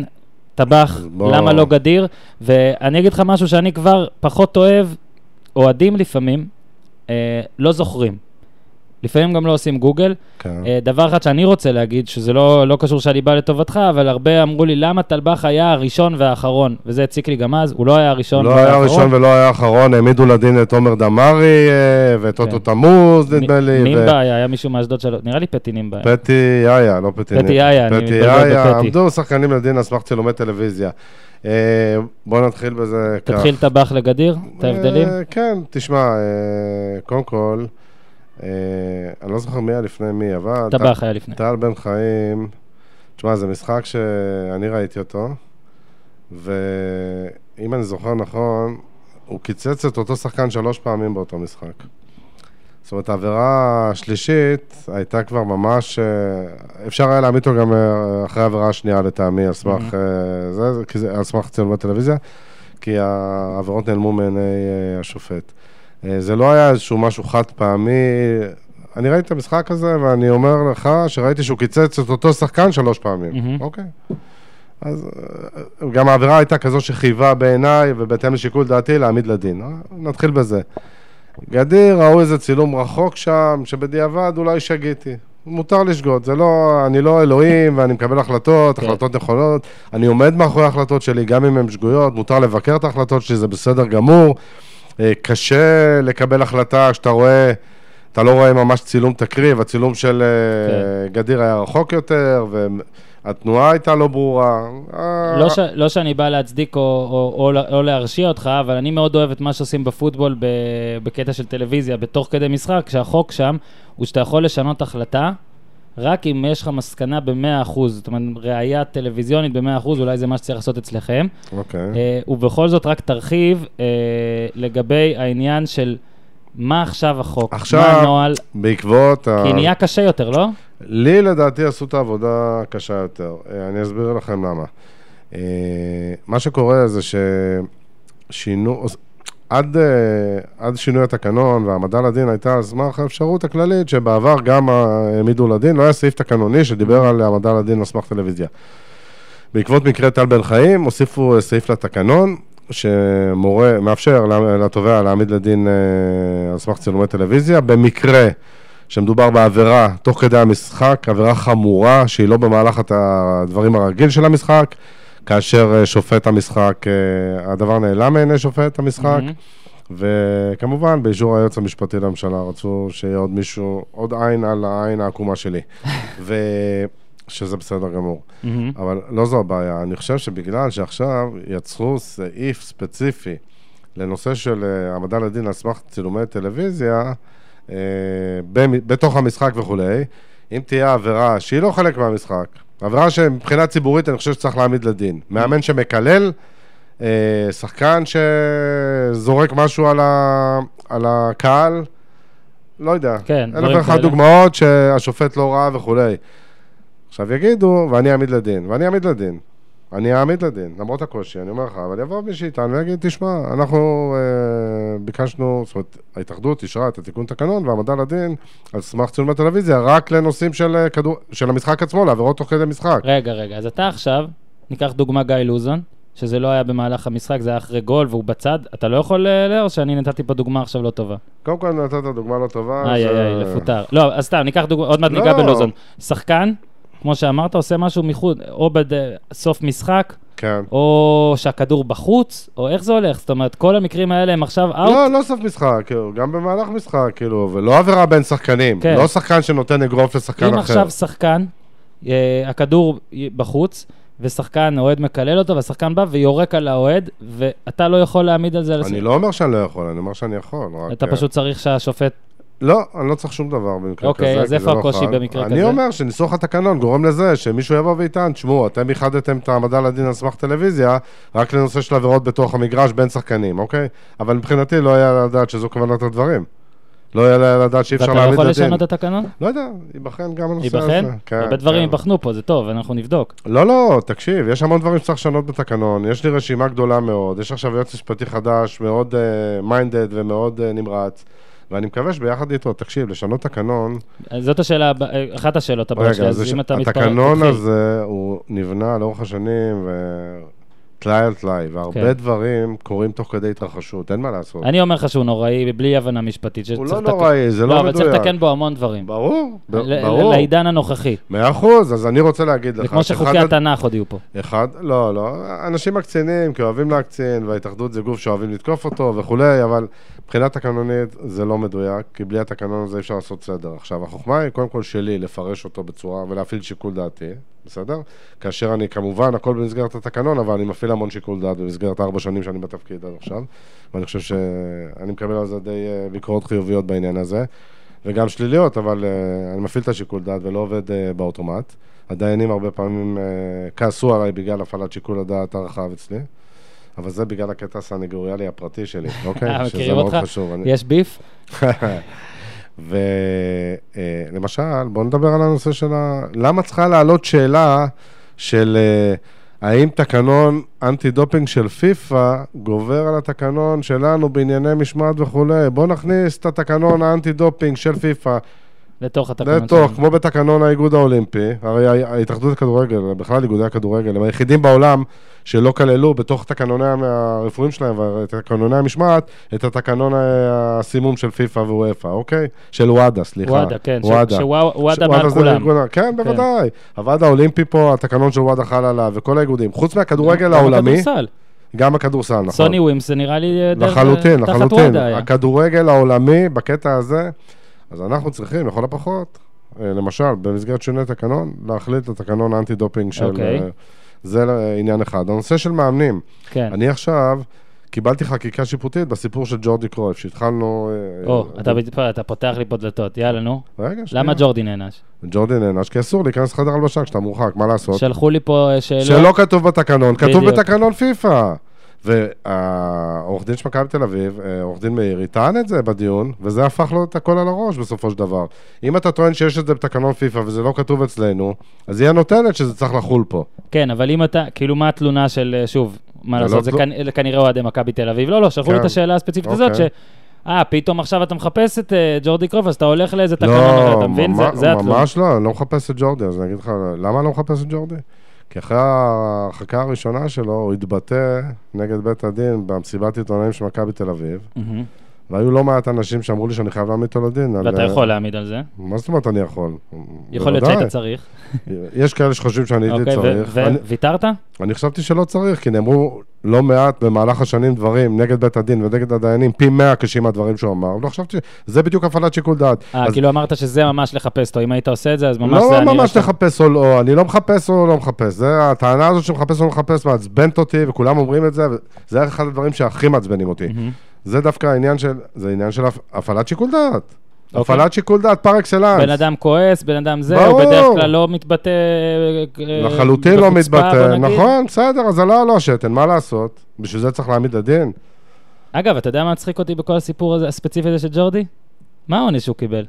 Speaker 1: טבח,
Speaker 2: בוא-
Speaker 1: למה לא גדיר, ואני אגיד לך משהו שאני כבר פחות אוהב, אוהדים לפעמים, אה, לא זוכרים. לפעמים גם לא עושים גוגל.
Speaker 2: כן.
Speaker 1: אה, דבר אחד שאני רוצה להגיד, שזה לא, לא קשור שאני בא לטובתך, אבל הרבה אמרו לי, למה טלבח היה הראשון והאחרון? וזה הציק לי גם אז, הוא לא היה הראשון
Speaker 2: לא. היה ראשון ולא היה אחרון, העמידו לדין את עומר דמארי אה, ואת
Speaker 1: כן.
Speaker 2: אוטו תמוז, נדמה לי. ו-
Speaker 1: נימבה היה, מישהו מאשדוד שלו, נראה לי פטי נימבה. היה.
Speaker 2: פטי יאיה, לא פטי
Speaker 1: פטי יאיה, אני מתבלבל בפטי.
Speaker 2: עמדו שחקנים לדין על סמך צילומי טלוויזיה. אה, בוא נתחיל בזה כך.
Speaker 1: תתחיל טבח לגדיר, את ההבדלים.
Speaker 2: כן, תשמע, קודם כל, אני לא זוכר מי היה לפני מי, אבל...
Speaker 1: טבח היה לפני.
Speaker 2: טל בן חיים, תשמע, זה משחק שאני ראיתי אותו, ואם אני זוכר נכון, הוא קיצץ את אותו שחקן שלוש פעמים באותו משחק. זאת אומרת, העבירה השלישית הייתה כבר ממש... אה, אפשר היה להעמיד אותו גם אה, אחרי העבירה השנייה לטעמי, על סמך,
Speaker 1: Mhm.
Speaker 2: אה, זה, על סמך צילומי טלוויזיה, כי העבירות נעלמו מעיני אה, השופט. אה, זה לא היה איזשהו משהו חד פעמי. אני ראיתי את המשחק הזה, ואני אומר לך שראיתי שהוא קיצץ את אותו שחקן שלוש פעמים.
Speaker 1: מהמם.
Speaker 2: אוקיי. אז אה, גם האווירה הייתה כזו שחייבה בעיניי, ובהתאם לשיקול דעתי, להעמיד לדין. אה, נתחיל בזה. גדיר, ראו איזה צילום רחוק שם, שבדיעבד אולי שגיתי. מותר לשגות, זה לא, אני לא אלוהים ואני מקבל החלטות,
Speaker 1: כן.
Speaker 2: החלטות נכונות. אני עומד מאחורי ההחלטות שלי, גם אם הן שגויות, מותר לבקר את ההחלטות שלי, זה בסדר גמור. אה, קשה לקבל החלטה כשאתה רואה, אתה לא רואה ממש צילום תקריב, הצילום של אה,
Speaker 1: כן.
Speaker 2: גדיר היה רחוק יותר, התנועה הייתה לא ברורה. אה,
Speaker 1: לא, ש, לא שאני בא להצדיק או, או, או, או להרשיע אותך, אבל אני מאוד אוהב את מה שעושים בפוטבול ב, בקטע של טלוויזיה, בתוך כדי משחק, שהחוק שם הוא שאתה יכול לשנות החלטה, רק אם יש לך מסקנה ב-100%, זאת אומרת, ראייה טלוויזיונית ב-100%, אולי זה מה שצריך לעשות אצלכם.
Speaker 2: אוקיי.
Speaker 1: אה, ובכל זאת, רק תרחיב אה, לגבי העניין של מה עכשיו החוק,
Speaker 2: עכשיו,
Speaker 1: מה הנוהל,
Speaker 2: בעקבות ה...
Speaker 1: כי נהיה קשה יותר, לא?
Speaker 2: לי לדעתי עשו את העבודה קשה יותר. אה, אני אסביר לכם למה. אה, מה שקורה זה ששינו... עד, אה, עד שינוי התקנון והעמדה לדין הייתה על סמך האפשרות הכללית שבעבר גם העמידו לדין, לא היה סעיף תקנוני שדיבר על העמדה לדין על סמך טלוויזיה. בעקבות מקרה טל בן חיים הוסיפו סעיף לתקנון שמורה, מאפשר לתובע להעמיד לדין על סמך צילומי טלוויזיה במקרה שמדובר בעבירה תוך כדי המשחק, עבירה חמורה שהיא לא במהלך הדברים הרגיל של המשחק, כאשר אה, שופט המשחק, אה, הדבר נעלם מעיני שופט המשחק, mm-hmm. וכמובן באישור היועץ המשפטי לממשלה רצו שיהיה עוד מישהו, עוד עין על העין העקומה שלי, ו... שזה בסדר גמור. Mm-hmm. אבל לא זו הבעיה, אני חושב שבגלל שעכשיו יצרו סעיף ספציפי לנושא של אה, העמדה לדין על סמך צילומי טלוויזיה, אה, בתוך המשחק וכולי, אם תהיה עבירה שהיא לא חלק מהמשחק, עבירה שמבחינה ציבורית אני חושב שצריך להעמיד לדין. מאמן שמקלל, אה, שחקן שזורק משהו על, ה... על הקהל, לא יודע.
Speaker 1: כן,
Speaker 2: אלף ואחת דוגמאות שהשופט לא ראה וכולי. עכשיו יגידו, ואני אעמיד לדין, ואני אעמיד לדין. אני אעמיד לדין, למרות הקושי, אני אומר לך, אבל יבוא מי שאיתנו ויגיד, תשמע, אנחנו אה, ביקשנו, זאת אומרת, ההתאחדות אישרה את התיקון תקנון והעמדה לדין על סמך צילום בטלוויזיה, רק לנושאים של, אה, כדור, של המשחק עצמו, לעבירות תוך כדי משחק.
Speaker 1: רגע, רגע, אז אתה עכשיו, ניקח דוגמה גיא לוזון, שזה לא היה במהלך המשחק, זה היה אחרי גול והוא בצד, אתה לא יכול, אה, או שאני נתתי פה דוגמה עכשיו לא טובה?
Speaker 2: קודם כל נתת דוגמה לא טובה.
Speaker 1: איי, איי, איי, לפוטר. לא, אז סתם, ניקח דוגמה, עוד מעט לא. ניגע בלוזון. שחקן, כמו שאמרת, עושה משהו מחוץ, או בסוף משחק,
Speaker 2: כן.
Speaker 1: או שהכדור בחוץ, או איך זה הולך? זאת אומרת, כל המקרים האלה הם עכשיו אאוט?
Speaker 2: לא, לא סוף משחק, כאילו, גם במהלך משחק, כאילו, ולא עבירה בין שחקנים. כן. לא שחקן שנותן אגרוף לשחקן
Speaker 1: אם
Speaker 2: אחר.
Speaker 1: אם עכשיו שחקן, אה, הכדור בחוץ, ושחקן, אוהד מקלל אותו, והשחקן בא ויורק על האוהד, ואתה לא יכול להעמיד על זה...
Speaker 2: אני לא אומר שאני לא יכול, אני אומר שאני יכול.
Speaker 1: אתה פשוט צריך שהשופט
Speaker 2: לא, אני לא צריך שום דבר במקרה
Speaker 1: אוקיי,
Speaker 2: כזה.
Speaker 1: אוקיי, אז איפה לא הקושי לא במקרה
Speaker 2: אני כזה? אני אומר שניסוח התקנון גורם לזה שמישהו יבוא ויטען, תשמעו, אתם איחדתם את העמדה לדין על סמך טלוויזיה, רק לנושא של עבירות בתוך המגרש בין שחקנים, אוקיי? אבל מבחינתי לא היה לדעת שזו כוונת הדברים. לא היה לדעת שאי אפשר להעמיד לדין.
Speaker 1: ואתה לא יכול לשנות את התקנון?
Speaker 2: לא יודע, ייבחן גם הנושא הזה. ייבחן?
Speaker 1: כן. הרבה דברים כן. ייבחנו פה, זה טוב, אנחנו נבדוק.
Speaker 2: לא, לא, תקשיב, יש המון דברים שצריך לשנות בתקנון, יש לי רשימה גדולה מאוד, יש עכשיו יועץ משפטי חדש, מאוד מיינדד uh, ומאוד uh, נמרץ. ואני מקווה שביחד איתו, תקשיב, לשנות תקנון...
Speaker 1: זאת השאלה, אחת השאלות הבאות שלי, אז אם אתה מתפרק,
Speaker 2: התקנון הזה, הוא נבנה לאורך השנים, ו... טלאי על טלאי, והרבה כן. דברים קורים תוך כדי התרחשות, אין מה לעשות.
Speaker 1: אני אומר לך שהוא נוראי, בלי הבנה משפטית.
Speaker 2: הוא לא נוראי, זה לא,
Speaker 1: מדויק. לא, אבל צריך לתקן בו המון דברים.
Speaker 2: ברור, ברור.
Speaker 1: לעידן הנוכחי.
Speaker 2: מאה אחוז, אז אני רוצה להגיד לך...
Speaker 1: זה כמו שחוקי התנ"ך עוד יהיו פה.
Speaker 2: אחד, לא, לא, אנשים מקצינים, כי אוהבים להקצין, וההתאחדות זה גוף שאוהבים לתקוף אותו וכולי, אבל מבחינה תקנונית זה לא מדויק, כי בלי התקנון הזה אי אפשר לעשות סדר. עכשיו, החוכמה היא קודם כל שלי לפרש אותו בצורה ולהפעיל שיקול דעתי. בסדר? כאשר אני, כמובן, הכל במסגרת התקנון, אבל אני מפעיל המון שיקול דעת במסגרת ארבע שנים שאני בתפקיד עד עכשיו, ואני חושב שאני מקבל על זה די אה, ביקורות חיוביות בעניין הזה, וגם שליליות, אבל uh, אני מפעיל את השיקול דעת ולא עובד uh, באוטומט. הדיינים הרבה פעמים כעסו עליי בגלל הפעלת שיקול הדעת הרחב אצלי. אבל זה בגלל הקטע הסנגוריאלי הפרטי שלי, אוקיי?
Speaker 1: שזה מאוד חשוב. יש ביף?
Speaker 2: ולמשל, בואו נדבר על הנושא של ה... למה צריכה לעלות שאלה של אה, האם תקנון אנטי דופינג של פיפ"א גובר על התקנון שלנו בענייני משמעת וכולי? בואו נכניס את התקנון האנטי דופינג של פיפ"א.
Speaker 1: לתוך התקנון.
Speaker 2: לתוך, כמו בתקנון האיגוד האולימפי, הרי ההתאחדות לכדורגל, בכלל איגודי הכדורגל, הם היחידים בעולם שלא כללו בתוך תקנוני הרפואיים שלהם ותקנוני המשמעת את התקנון הסימום של פיפ"א ואופ"א, אוקיי? של וואדה, סליחה.
Speaker 1: וואדה, כן. וואדה. שוואדה מעל כולם.
Speaker 2: כן, כן, בוודאי. הוועד האולימפי פה, התקנון של וואדה חל עליו, וכל האיגודים. חוץ מהכדורגל העולמי... גם הכדורסל. נכון.
Speaker 1: סוני ווימס זה נראה לי
Speaker 2: לחלוטין, לחלוטין. הכדורגל העולמי, בקטע הזה... אז אנחנו צריכים, לכל הפחות, אה, למשל, במסגרת שינוי תקנון, להחיל את התקנון האנטי דופינג של...
Speaker 1: אוקיי.
Speaker 2: אה, זה עניין אחד. הנושא של מאמנים,
Speaker 1: כן.
Speaker 2: אני עכשיו קיבלתי חקיקה שיפוטית בסיפור של ג'ורדי קרויף, שהתחלנו... אה,
Speaker 1: או,
Speaker 2: אה,
Speaker 1: אתה ב- אתה פותח לי פה דלתות, יאללה, נו.
Speaker 2: רגע, שנייה.
Speaker 1: למה ג'ורדי נענש?
Speaker 2: ג'ורדי נענש, כי אסור להיכנס לחדר הלבשה כשאתה מורחק, מה לעשות?
Speaker 1: שלחו לי פה שאלות.
Speaker 2: שלא כתוב בתקנון, כתוב
Speaker 1: בדיוק.
Speaker 2: בתקנון פיפ"א. והעורך דין של מכבי תל אביב, אה, עורך דין מאירי, טען את זה בדיון, וזה הפך לו את הכל על הראש בסופו של דבר. אם אתה טוען שיש את זה בתקנון פיפ"א וזה לא כתוב אצלנו, אז היא הנותנת שזה צריך לחול פה.
Speaker 1: כן, אבל אם אתה, כאילו, מה התלונה של, אה, שוב, מה
Speaker 2: זה
Speaker 1: לעשות,
Speaker 2: לא
Speaker 1: זה כנראה אוהדי מכבי תל אביב. לא, לא, שלחו לי את
Speaker 2: כן.
Speaker 1: השאלה הספציפית הזאת, ש...
Speaker 2: אוקיי.
Speaker 1: אה, פתאום עכשיו אתה מחפש את אה, ג'ורדי קרוב, אז אתה הולך לאיזה תקנון אחר, אתה מבין? זה-
Speaker 2: ממש-
Speaker 1: זה התלונה.
Speaker 2: ממש לא, אני לא מחפש את ג'ורדי, אז אני אגיד לך, למה אני לא מחפש את ג'ורדי? כי אחרי ההרחקה הראשונה שלו, הוא התבטא נגד בית הדין במסיבת עיתונאים של מכבי תל אביב,
Speaker 1: מהמם.
Speaker 2: והיו לא מעט אנשים שאמרו לי שאני חייב להעמיד אותו לדין. על-
Speaker 1: ואתה יכול להעמיד על זה.
Speaker 2: מה זאת אומרת אני יכול?
Speaker 1: יכול להיות. שהיית צריך.
Speaker 2: יש כאלה שחושבים שאני הייתי
Speaker 1: אוקיי,
Speaker 2: צריך. אני-
Speaker 1: וויתרת?
Speaker 2: אני חשבתי שלא צריך, כי נאמרו לא מעט במהלך השנים דברים נגד בית הדין ונגד הדיינים, פי מאה קשים מהדברים שהוא אמר. לא חשבתי, זה בדיוק הפעלת שיקול דעת.
Speaker 1: אה,
Speaker 2: אז
Speaker 1: כאילו אמרת שזה ממש לחפש אותו, אם היית עושה את זה, אז ממש זה
Speaker 2: לא
Speaker 1: היה נראה
Speaker 2: ממש לחפש או לא, אני לא מחפש או לא מחפש. זה הטענה הזאת שמחפש או לא מחפש מעצבנת אותי, וכולם אומרים את זה, וזה אחד הדברים שהכי מעצבנים אותי.
Speaker 1: מהמם.
Speaker 2: זה דווקא העניין של, זה עניין של הפ- הפעלת שיקול דעת.
Speaker 1: אוקיי.
Speaker 2: הפעלת שיקול דעת פר אקסלנס.
Speaker 1: בן אדם כועס, בן אדם זה,
Speaker 2: ברור.
Speaker 1: הוא בדרך כלל לא מתבטא... אה,
Speaker 2: לחלוטין לא מתבטא. נכון, בסדר, אז זה לא לא השתן, מה לעשות? בשביל זה צריך להעמיד לדין?
Speaker 1: אגב, אתה יודע מה מצחיק אותי בכל הסיפור הזה, הספציפי הזה של ג'ורדי? מה העונש שהוא קיבל?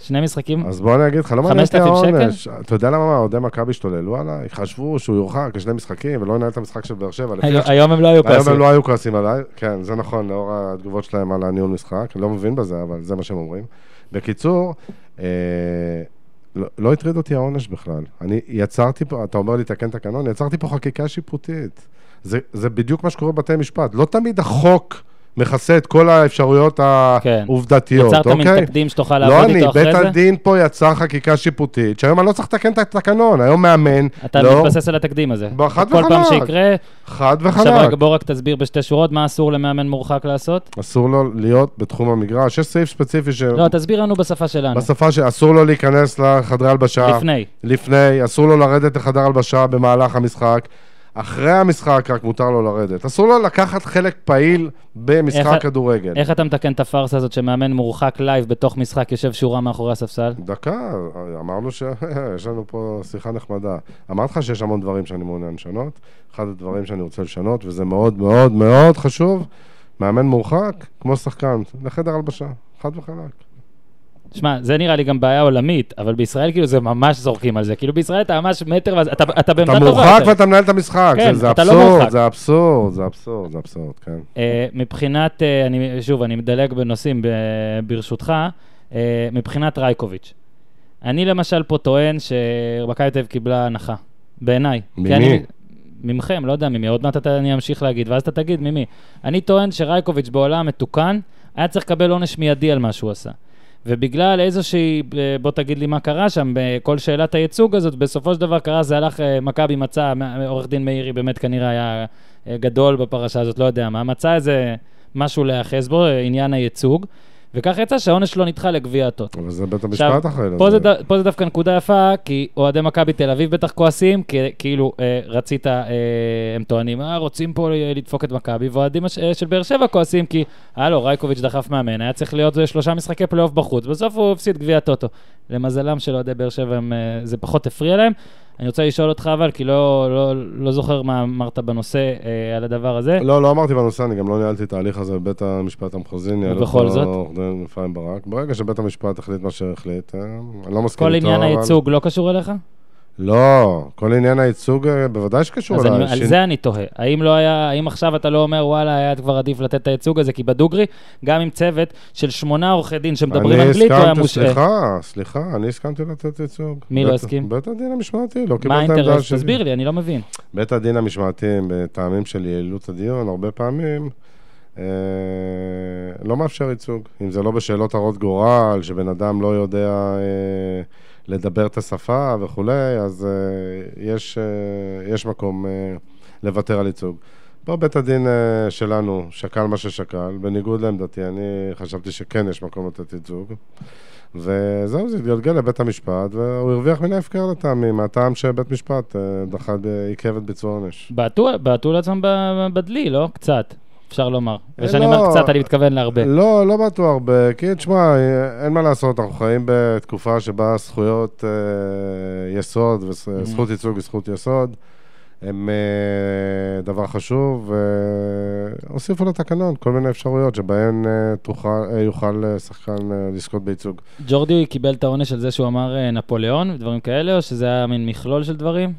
Speaker 1: שני משחקים?
Speaker 2: אז בוא אני אגיד לך, לא מעניין אותי
Speaker 1: 5,000
Speaker 2: העונש. אתה יודע למה אוהדי מכבי השתוללו עליי? חשבו שהוא יורחק לשני משחקים ולא ינהל את המשחק של באר שבע.
Speaker 1: היום- היום הם לא היו
Speaker 2: היום
Speaker 1: כועסים.
Speaker 2: הם לא היו כועסים עליי, כן, זה נכון, לאור התגובות שלהם על הניהול משחק, אני לא מבין בזה, אבל זה מה שהם אומרים. בקיצור, אה, לא, לא הטריד אותי העונש בכלל. אני יצרתי פה, אתה אומר לי, תקן תקנון, יצרתי פה חקיקה שיפוטית. זה בדיוק מה שקורה בבתי משפט. לא תמיד החוק מכסה את כל האפשרויות
Speaker 1: כן.
Speaker 2: העובדתיות,
Speaker 1: יצרת
Speaker 2: אוקיי?
Speaker 1: מין תקדים שתוכל
Speaker 2: לא
Speaker 1: לעבוד
Speaker 2: אני,
Speaker 1: איתו אחרי
Speaker 2: בית
Speaker 1: זה?
Speaker 2: הדין פה יצר חקיקה שיפוטית, שהיום אני לא צריך לתקן את התקנון, היום מאמן,
Speaker 1: אתה
Speaker 2: לא,
Speaker 1: מתבסס על התקדים הזה.
Speaker 2: חד
Speaker 1: כל פעם
Speaker 2: וחלק.
Speaker 1: שיקרה,
Speaker 2: חד
Speaker 1: עכשיו
Speaker 2: וחלק.
Speaker 1: רגע, בוא רק תסביר בשתי שורות מה אסור למאמן מורחק לעשות.
Speaker 2: אסור לו להיות בתחום המגרש. יש סעיף ספציפי ש...
Speaker 1: לא, תסביר לנו בשפה שלנו.
Speaker 2: בשפה שאסור לו להיכנס לחדרי הלבשה.
Speaker 1: לפני.
Speaker 2: לפני, אסור לו לרדת לחדר הלבשה במהלך המשחק. אחרי המשחק רק מותר לו לרדת. אסור לו לקחת חלק פעיל במשחק
Speaker 1: איך-
Speaker 2: כדורגל.
Speaker 1: איך אתה מתקן את הפארסה הזאת שמאמן מורחק live בתוך משחק יושב שורה מאחורי הספסל?
Speaker 2: דקה, אמרנו שיש לנו פה שיחה נחמדה. אמרתי לך שיש המון דברים שאני מעוניין לשנות. אחד הדברים שאני רוצה לשנות, וזה מאוד מאוד מאוד חשוב, מאמן מורחק, כמו שחקן, לחדר הלבשה, חד וחלק.
Speaker 1: שמע, זה נראה לי גם בעיה עולמית, אבל בישראל כאילו זה ממש זורקים על זה. כאילו בישראל אתה ממש מטר, ואז אתה, אתה
Speaker 2: אתה
Speaker 1: בעמדה טובה
Speaker 2: מורחק
Speaker 1: יותר.
Speaker 2: ואתה מנהל את המשחק,
Speaker 1: כן,
Speaker 2: זה- זה
Speaker 1: אתה לא
Speaker 2: אבסורד,
Speaker 1: מורחק.
Speaker 2: זה אבסורד, זה אבסורד, זה אבסורד, כן.
Speaker 1: אה, מבחינת, אה, אני, שוב, אני מדלג בנושאים ב- ברשותך, אה, מבחינת רייקוביץ'. אני למשל פה טוען שמכבי תל אביב קיבלה הנחה, בעיניי.
Speaker 2: ממי?
Speaker 1: ממכם, לא יודע ממי, עוד מעט אתה- אני אמשיך להגיד, ואז אתה תגיד ממי. אני טוען שרייקוביץ' בעולם מתוקן, היה צריך לקבל עונש מיידי על מה שהוא עשה. ובגלל איזושהי, אה, בוא תגיד לי מה קרה שם, בכל שאלת הייצוג הזאת, בסופו של דבר קרה, זה הלך, אה, מכבי מצא, עורך דין מאירי באמת כנראה היה אה, גדול בפרשה הזאת, לא יודע מה, מצא איזה משהו להיאחז בו, אה, עניין הייצוג, וכך יצא שהעונש שלו נדחה לגביע הטוטו.
Speaker 2: אבל זה בית המשפט אחראי לזה.
Speaker 1: פה זה, ד- פה זה דווקא נקודה יפה, כי אוהדי מכבי תל אביב בטח כועסים, כי כאילו אה, רצית, אה, הם טוענים, אה, רוצים פה לדפוק את מכבי, ואוהדים אה, של באר שבע כועסים, כי הלו, רייקוביץ' דחף מאמן, היה צריך להיות אה, שלושה משחקי פלייאוף בחוץ, בסוף הוא הפסיד גביע טוטו. למזלם של אוהדי באר שבע, הם, אה, זה פחות הפריע להם. אני רוצה לשאול אותך אבל, כי לא, לא, לא זוכר מה אמרת בנושא אה, על הדבר הזה.
Speaker 2: לא, לא אמרתי בנושא, אני גם לא ניהלתי את ההליך הזה בבית המשפט המחוזי,
Speaker 1: ובכל זאת?
Speaker 2: עורך דין אפרים ברק. ברגע שבית המשפט החליט מה שהחליט, אה, אני לא מסכים
Speaker 1: כל
Speaker 2: איתו,
Speaker 1: עניין
Speaker 2: אבל-
Speaker 1: הייצוג לא קשור אליך?
Speaker 2: לא, כל עניין הייצוג אה, בוודאי שקשור
Speaker 1: אז. אני, על
Speaker 2: שין-
Speaker 1: זה אני תוהה. האם לא היה, האם עכשיו אתה לא אומר, וואלה, היה כבר עדיף לתת את הייצוג הזה? כי בדוגרי, גם עם צוות של שמונה עורכי דין שמדברים אנגלית, הוא היה מושעה.
Speaker 2: סליחה, סליחה, אני הסכמתי לתת ייצוג.
Speaker 1: מי לא
Speaker 2: בית-
Speaker 1: הסכים?
Speaker 2: בית הדין המשמעתי, לא
Speaker 1: מה
Speaker 2: קיבל את העמדה
Speaker 1: האינטרס?
Speaker 2: שלי.
Speaker 1: תסביר לי, אני לא מבין.
Speaker 2: בית הדין המשמעתי, בטעמים של יעילות הדיון, הרבה פעמים אה, לא מאפשר ייצוג. אם זה לא בשאלות הרות גורל, שבן אדם לא יודע אה, לדבר את השפה וכולי, אז אה, יש, אה, יש מקום אה, לוותר על ייצוג. פה בית הדין אה, שלנו שקל מה ששקל, בניגוד לעמדתי, אני חשבתי שכן יש מקום לתת ייצוג. וזהו, זה התגלגל לבית המשפט, והוא הרוויח מן ההפקר לטעמי, מהטעם שבית משפט דחה, עיכב את ביצוע העונש.
Speaker 1: בעטו לעצמם בדלי, לא? קצת, אפשר לומר.
Speaker 2: אה,
Speaker 1: וכשאני
Speaker 2: לא.
Speaker 1: אומר קצת, אני מתכוון להרבה.
Speaker 2: לא, לא בעטו הרבה, כי תשמע, אין מה לעשות, אנחנו חיים בתקופה שבה זכויות אה, יסוד, וזכות ייצוג היא זכות יסוד, הם אה, דבר חשוב, והוסיפו לתקנון כל מיני אפשרויות שבהן אה, תוכל, אה, יוכל שחקן אה, לזכות בייצוג.
Speaker 1: ג'ורדי קיבל את העונש על זה שהוא אמר אה, נפוליאון ודברים כאלה, או שזה היה מין מכלול של דברים?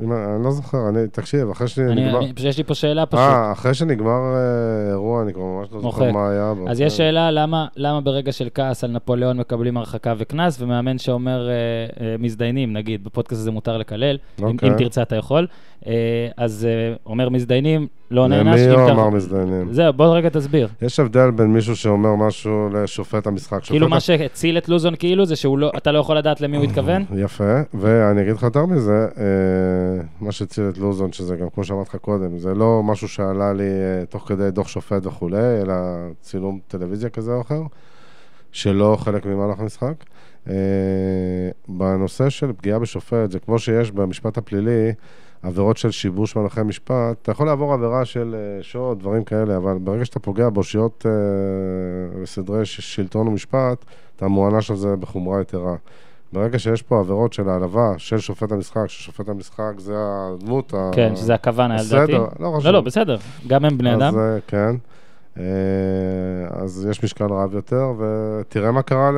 Speaker 2: אם, אני לא זוכר, אני, תקשיב, אחרי שנגמר...
Speaker 1: אני, יש לי פה שאלה פשוט.
Speaker 2: אה, אחרי שנגמר אה, אירוע, אני כבר ממש לא זוכר. מה היה.
Speaker 1: אז. יש שאלה, למה, למה ברגע של כעס על נפוליאון מקבלים הרחקה וקנס, ומאמן שאומר אה, אה, מזדיינים, נגיד, בפודקאסט הזה מותר לקלל, אם,
Speaker 2: אוקיי.
Speaker 1: אם תרצה אתה יכול, אה, אז אה, אומר מזדיינים, לא נענש.
Speaker 2: למי
Speaker 1: אם
Speaker 2: הוא אמר מזדיינים?
Speaker 1: זהו, בוא רגע תסביר.
Speaker 2: יש הבדל בין מישהו שאומר משהו לשופט המשחק.
Speaker 1: כאילו מה שהציל את לוזון כאילו זה שאתה לא יכול לדעת למי הוא התכוון?
Speaker 2: יפה, ואני אגיד לך יותר מזה, אה, מה שהציל את לוזון, שזה גם כמו שאמרתי לך קודם, זה לא משהו שעלה לי אה, תוך כדי דוח שופט וכולי, אלא צילום טלוויזיה כזה או אחר, שלא חלק ממהלך המשחק. אה, בנושא של פגיעה בשופט, זה כמו שיש במשפט הפלילי, עבירות של שיבוש מהלכי משפט, אתה יכול לעבור עבירה של אה, שוד, דברים כאלה, אבל ברגע שאתה פוגע באושיות וסדרי שלטון ומשפט, אתה מוענש על זה בחומרה יתרה. ברגע שיש פה עבירות של העלבה של שופט המשחק, ששופט המשחק זה הדמות ה...
Speaker 1: כן, שזה הכוונה, לדעתי.
Speaker 2: בסדר, לא חשוב.
Speaker 1: לא, לא, בסדר, גם הם בני אדם.
Speaker 2: אז אה, כן. אה, אז יש משקל רב יותר, ותראה מה קרה ל-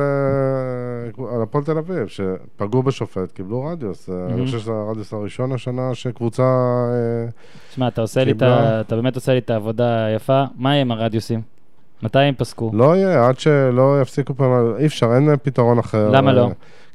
Speaker 2: על הפועל תל אביב, שפגעו בשופט, קיבלו רדיוס. אה, אני חושב שזה הרדיוס הראשון השנה שקבוצה... אה,
Speaker 1: שמע, אתה עושה לי את
Speaker 2: קיבלה.
Speaker 1: ה... אתה באמת עושה לי את העבודה היפה. מה יהיה עם הרדיוסים? מתי הם פסקו?
Speaker 2: לא יהיה, עד שלא יפסיקו פעם, אי אפשר, אין פתרון אחר.
Speaker 1: למה לא?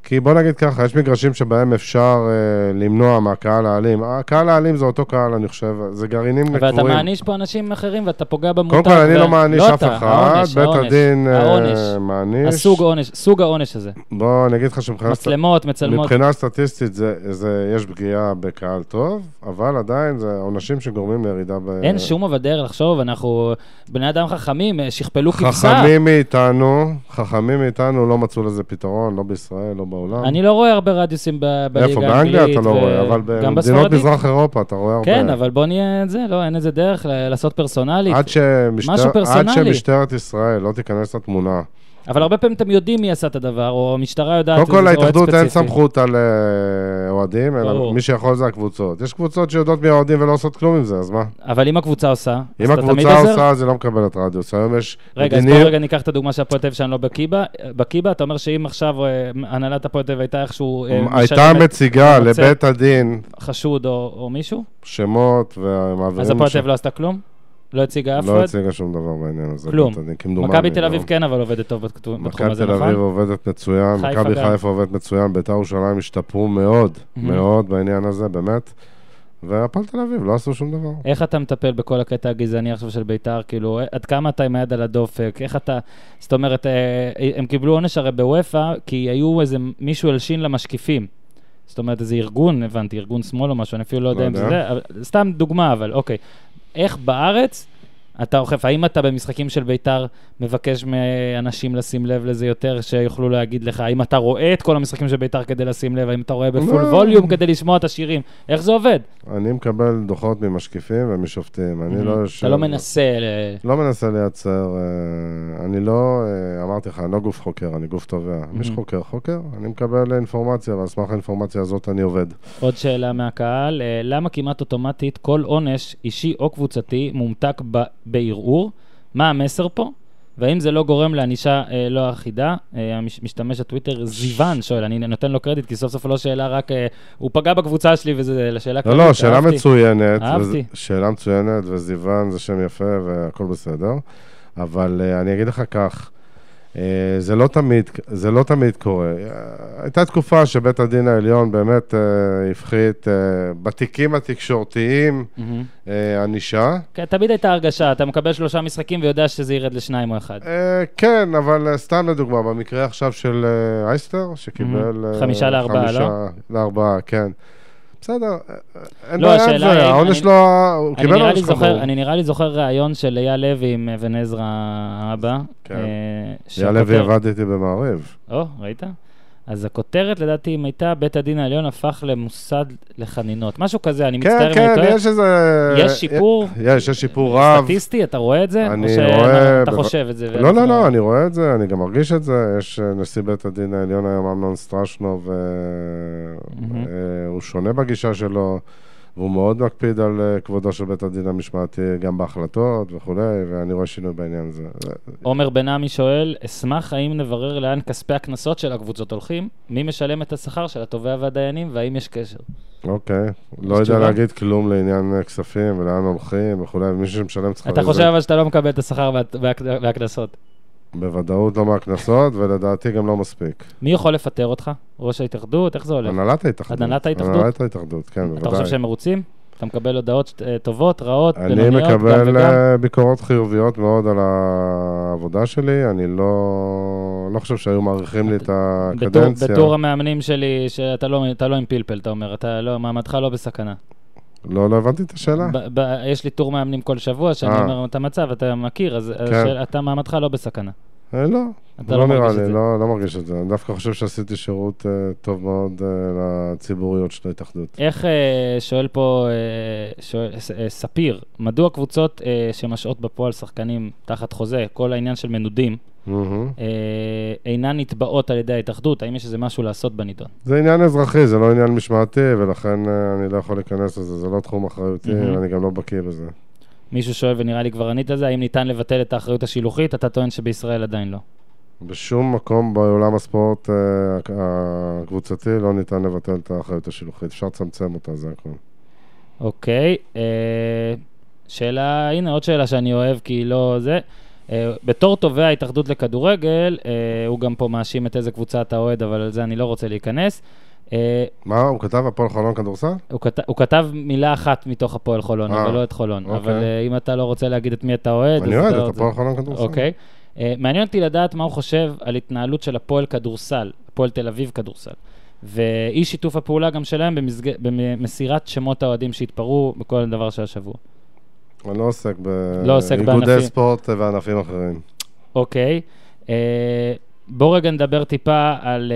Speaker 2: אה, כי בוא נגיד ככה, יש מגרשים שבהם אפשר אה, למנוע מהקהל האלים. הקהל האלים זה אותו קהל, אני חושב, זה גרעינים קבועים.
Speaker 1: ואתה מעניש פה אנשים אחרים ואתה פוגע במותג.
Speaker 2: קודם כל, אני
Speaker 1: ו-
Speaker 2: לא מעניש אף
Speaker 1: אתה,
Speaker 2: אחד,
Speaker 1: העונש,
Speaker 2: בית
Speaker 1: העונש,
Speaker 2: הדין אה,
Speaker 1: העונש.
Speaker 2: מעניש.
Speaker 1: הסוג עונש, סוג העונש הזה.
Speaker 2: בוא, אני אגיד לך שמבחינה
Speaker 1: מצלמות, מצלמות.
Speaker 2: מבחינה סטטיסטית זה, זה, יש פגיעה בקהל טוב, אבל עדיין זה עונשים שגורמים לירידה ב...
Speaker 1: אין שום אבל דרך לחשוב, אנחנו בני אדם חכמים, אה, שכפלו כבשה.
Speaker 2: חכמים מאיתנו, חכמים מאיתנו לא מצאו לזה פתרון, לא בישראל, לא בעולם.
Speaker 1: אני לא רואה הרבה רדיוסים ב- בליגה
Speaker 2: איפה?
Speaker 1: האנגלית.
Speaker 2: באנגליה אתה לא רואה, אבל במדינות. מזרח אירופה אתה רואה הרבה.
Speaker 1: כן, אבל בוא נהיה את זה, לא, אין איזה דרך לעשות פרסונלית.
Speaker 2: עד. שמשטרת ישראל לא תיכנס לתמונה.
Speaker 1: אבל הרבה פעמים אתם יודעים מי עשה את הדבר, או המשטרה יודעת...
Speaker 2: קודם כל להתאחדות אין. סמכות על אה, אוהדים, אלא. מי שיכול זה הקבוצות. יש קבוצות שיודעות מי האוהדים ולא עושות כלום עם זה, אז מה?
Speaker 1: אבל אם הקבוצה עושה,
Speaker 2: אם הקבוצה? עושה, היא לא מקבלת רדיוס. היום יש
Speaker 1: רגע, אז
Speaker 2: מדיניות-
Speaker 1: בוא רגע ניקח את הדוגמה של הפועל תל שאני לא בקיא בה. אתה אומר שאם עכשיו אה, הנהלת הפועל תל הייתה איכשהו אה,
Speaker 2: הייתה מציגה. לבית הדין
Speaker 1: חשוד או מישהו,
Speaker 2: שמות ומעבירים...
Speaker 1: אז הפועל תל לא עשתה כלום? לא הציגה אף
Speaker 2: לא
Speaker 1: אוהד?
Speaker 2: הציגה שום דבר בעניין הזה.
Speaker 1: כלום.
Speaker 2: הדין, כמדומני,
Speaker 1: מכבי תל
Speaker 2: לא.
Speaker 1: אביב כן אבל עובדת טוב בתחום בתחום
Speaker 2: מכבי
Speaker 1: הזה,
Speaker 2: תל אביב
Speaker 1: נכון?
Speaker 2: עובדת מצוין, מכבי. חיפה עובדת מצוין, בית"ר ירושלים השתפרו מאוד. מאוד בעניין הזה, באמת. והפועל תל אביב לא עשו שום דבר.
Speaker 1: איך אתה מטפל בכל הקטע הגזעני עכשיו של בית"ר? כאילו, עד כמה אתה עם היד על הדופק? איך אתה... זאת אומרת, אה, הם קיבלו עונש הרי בוופא, כי היו איזה מישהו הלשין למשקיפים. זאת אומרת, איזה ארגון, הבנתי, ארגון שמאל או משהו, אני אפילו לא יודע
Speaker 2: לא
Speaker 1: אם זה
Speaker 2: יודע.
Speaker 1: זה, סתם דוגמה, אבל אוקיי. איך בארץ אתה אוכף? האם אתה במשחקים של בית"ר מבקש מאנשים לשים לב לזה יותר, שיוכלו להגיד לך, האם אתה רואה את כל המשחקים של בית"ר כדי לשים לב, האם אתה רואה בפול
Speaker 2: לא.
Speaker 1: ווליום כדי לשמוע את השירים? איך זה עובד?
Speaker 2: אני מקבל דוחות ממשקיפים ומשופטים, אני לא.
Speaker 1: אתה לא מנסה...
Speaker 2: לא מנסה לייצר, אה, אני לא, אה, אמרתי לך, אני לא גוף חוקר, אני גוף תובע. מי שחוקר, חוקר, אני מקבל אינפורמציה, ועל סמך האינפורמציה הזאת אני עובד.
Speaker 1: עוד שאלה מהקהל, אה, למה כמעט אוטומטית כל עונש, אישי או קבוצתי, מומתק בערעור? מה המסר פה? והאם זה לא גורם לענישה אה, לא אחידה? אה, משתמש הטוויטר זיוון שואל, אני נותן לו קרדיט, כי סוף סוף לא שאלה רק... אה, הוא פגע בקבוצה שלי וזה לשאלה
Speaker 2: לא,
Speaker 1: כללית.
Speaker 2: לא, שאלה
Speaker 1: אהבתי.
Speaker 2: מצוינת.
Speaker 1: אהבתי.
Speaker 2: וזה- שאלה מצוינת, וזיוון זה שם יפה והכל בסדר. אבל אה, אני אגיד לך כך, זה לא תמיד, זה לא תמיד קורה. אה, הייתה תקופה שבית הדין העליון באמת אה, הפחית אה, בתיקים התקשורתיים. אה, ענישה.
Speaker 1: כן, תמיד הייתה הרגשה, אתה מקבל שלושה משחקים ויודע שזה ירד לשניים או אחד.
Speaker 2: אה, כן, אבל אה, סתם לדוגמה, במקרה עכשיו של אה, אייסטר, שקיבל... אה,
Speaker 1: חמישה לארבעה,
Speaker 2: חמישה לארבעה, כן. בסדר, אין
Speaker 1: לא,
Speaker 2: בעיה עם זה, העונש לא... הוא קיבל עונש חמור.
Speaker 1: אני נראה לי זוכר ראיון של אייל לוי עם אבן עזרא האבא.
Speaker 2: כן.
Speaker 1: אה,
Speaker 2: אייל לוי
Speaker 1: שהכותר-
Speaker 2: עבד איתי במעריב.
Speaker 1: או, ראית? אז הכותרת, לדעתי, אם הייתה, בית הדין העליון הפך למוסד לחנינות. משהו כזה, אני
Speaker 2: כן,
Speaker 1: מצטער אם אני
Speaker 2: כן,
Speaker 1: טועה.
Speaker 2: יש איזה...
Speaker 1: יש שיפור?
Speaker 2: יש, יש שיפור רב.
Speaker 1: סטטיסטי, אתה רואה את זה?
Speaker 2: אני
Speaker 1: או שאתה
Speaker 2: רואה בב-
Speaker 1: חושב את זה?
Speaker 2: לא, לא, לא, אני רואה את זה, אני גם מרגיש את זה. יש אה, נשיא בית הדין העליון היום, אמנון סטרשנוב,
Speaker 1: מהמם.
Speaker 2: הוא שונה בגישה שלו, והוא מאוד מקפיד על אה, כבודו של בית הדין המשמעתי, גם בהחלטות וכולי, ואני רואה שינוי בעניין הזה.
Speaker 1: עומר בן עמי שואל, אשמח האם נברר לאן כספי הקנסות של הקבוצות הולכים? מי משלם את השכר של התובע והדיינים, והאם יש קשר?
Speaker 2: אוקיי, לא יודע? להגיד כלום לעניין אה, כספים ולאן הולכים וכולי, ומי שמשלם צריך...
Speaker 1: אתה חושב אבל שאתה לא מקבל את השכר וה- וה- והקנסות.
Speaker 2: בוודאות לא מהקנסות, ולדעתי גם לא מספיק.
Speaker 1: מי יכול לפטר אותך? ראש ההתאחדות? איך זה הולך?
Speaker 2: הנהלת ההתאחדות.
Speaker 1: הנהלת ההתאחדות?
Speaker 2: הנהלת ההתאחדות, כן, בוודאי.
Speaker 1: אתה חושב שהם מרוצים? אתה מקבל הודעות אה, טובות, רעות,
Speaker 2: אני
Speaker 1: בינוניות, גם
Speaker 2: מקבל
Speaker 1: וגם?
Speaker 2: אה, ביקורות חיוביות מאוד על העבודה שלי, אני לא, לא חושב שהיו מעריכים לי את הקדנציה.
Speaker 1: בתור המאמנים שלי, שאתה לא אתה לא עם פלפל, אתה אומר, אתה לא, מעמדך לא בסכנה.
Speaker 2: לא, לא הבנתי את השאלה.
Speaker 1: ב- ב- יש לי טור מאמנים כל שבוע, שאני
Speaker 2: אה.
Speaker 1: אומר את המצב, אתה מכיר, אז
Speaker 2: כן.
Speaker 1: השאל- אתה מעמדך לא בסכנה.
Speaker 2: אה, לא,
Speaker 1: אתה
Speaker 2: לא
Speaker 1: לא מרגיש את
Speaker 2: לי,
Speaker 1: זה.
Speaker 2: לא, לא מרגיש את זה. אני דווקא חושב שעשיתי שירות אה, טוב מאוד אה, לציבוריות של ההתאחדות.
Speaker 1: איך, אה, שואל פה, אה, שואל, אה, ספיר, מדוע קבוצות אה, שמשעות בפועל שחקנים תחת חוזה, כל העניין של מנודים. אה, אינן נתבעות על ידי ההתאחדות? האם יש איזה משהו לעשות בנידון?
Speaker 2: זה עניין אזרחי, זה לא עניין משמעתי, ולכן אה, אני לא יכול להיכנס לזה, זה לא תחום אחריותי. ואני גם לא בקיא בזה.
Speaker 1: מישהו שואל, ונראה לי כבר ענית על זה, האם ניתן לבטל את האחריות השילוחית? אתה טוען שבישראל עדיין לא.
Speaker 2: בשום מקום בעולם הספורט אה, הקבוצתי לא ניתן לבטל את האחריות השילוחית, אפשר לצמצם אותה, זה הכול.
Speaker 1: אוקיי, אה, שאלה, הנה עוד שאלה שאני אוהב, כי היא לא זה. אה, בתור תובע ההתאחדות לכדורגל, הוא גם פה מאשים את איזה קבוצה אתה אוהד, אבל על זה אני לא רוצה להיכנס. אה,
Speaker 2: מה, הוא כתב הפועל חולון כדורסל?
Speaker 1: הוא, כת, הוא כתב מילה אחת מתוך הפועל חולון,
Speaker 2: אה,
Speaker 1: אבל לא את חולון.
Speaker 2: אוקיי.
Speaker 1: אבל אה, אם אתה לא רוצה להגיד את מי אתה אוהד,
Speaker 2: אני אוהד
Speaker 1: לא
Speaker 2: את הפועל חולון כדורסל.
Speaker 1: אוקיי. מעניין אותי לדעת מה הוא חושב על התנהלות של הפועל כדורסל, הפועל תל אביב כדורסל. ואי שיתוף הפעולה גם שלהם במסג... במסירת שמות האוהדים שהתפרעו בכל דבר של השבוע.
Speaker 2: אני לא עוסק
Speaker 1: לא
Speaker 2: באיגודי
Speaker 1: בענפים.
Speaker 2: ספורט וענפים אחרים.
Speaker 1: אוקיי. אה, בוא רגע נדבר טיפה על...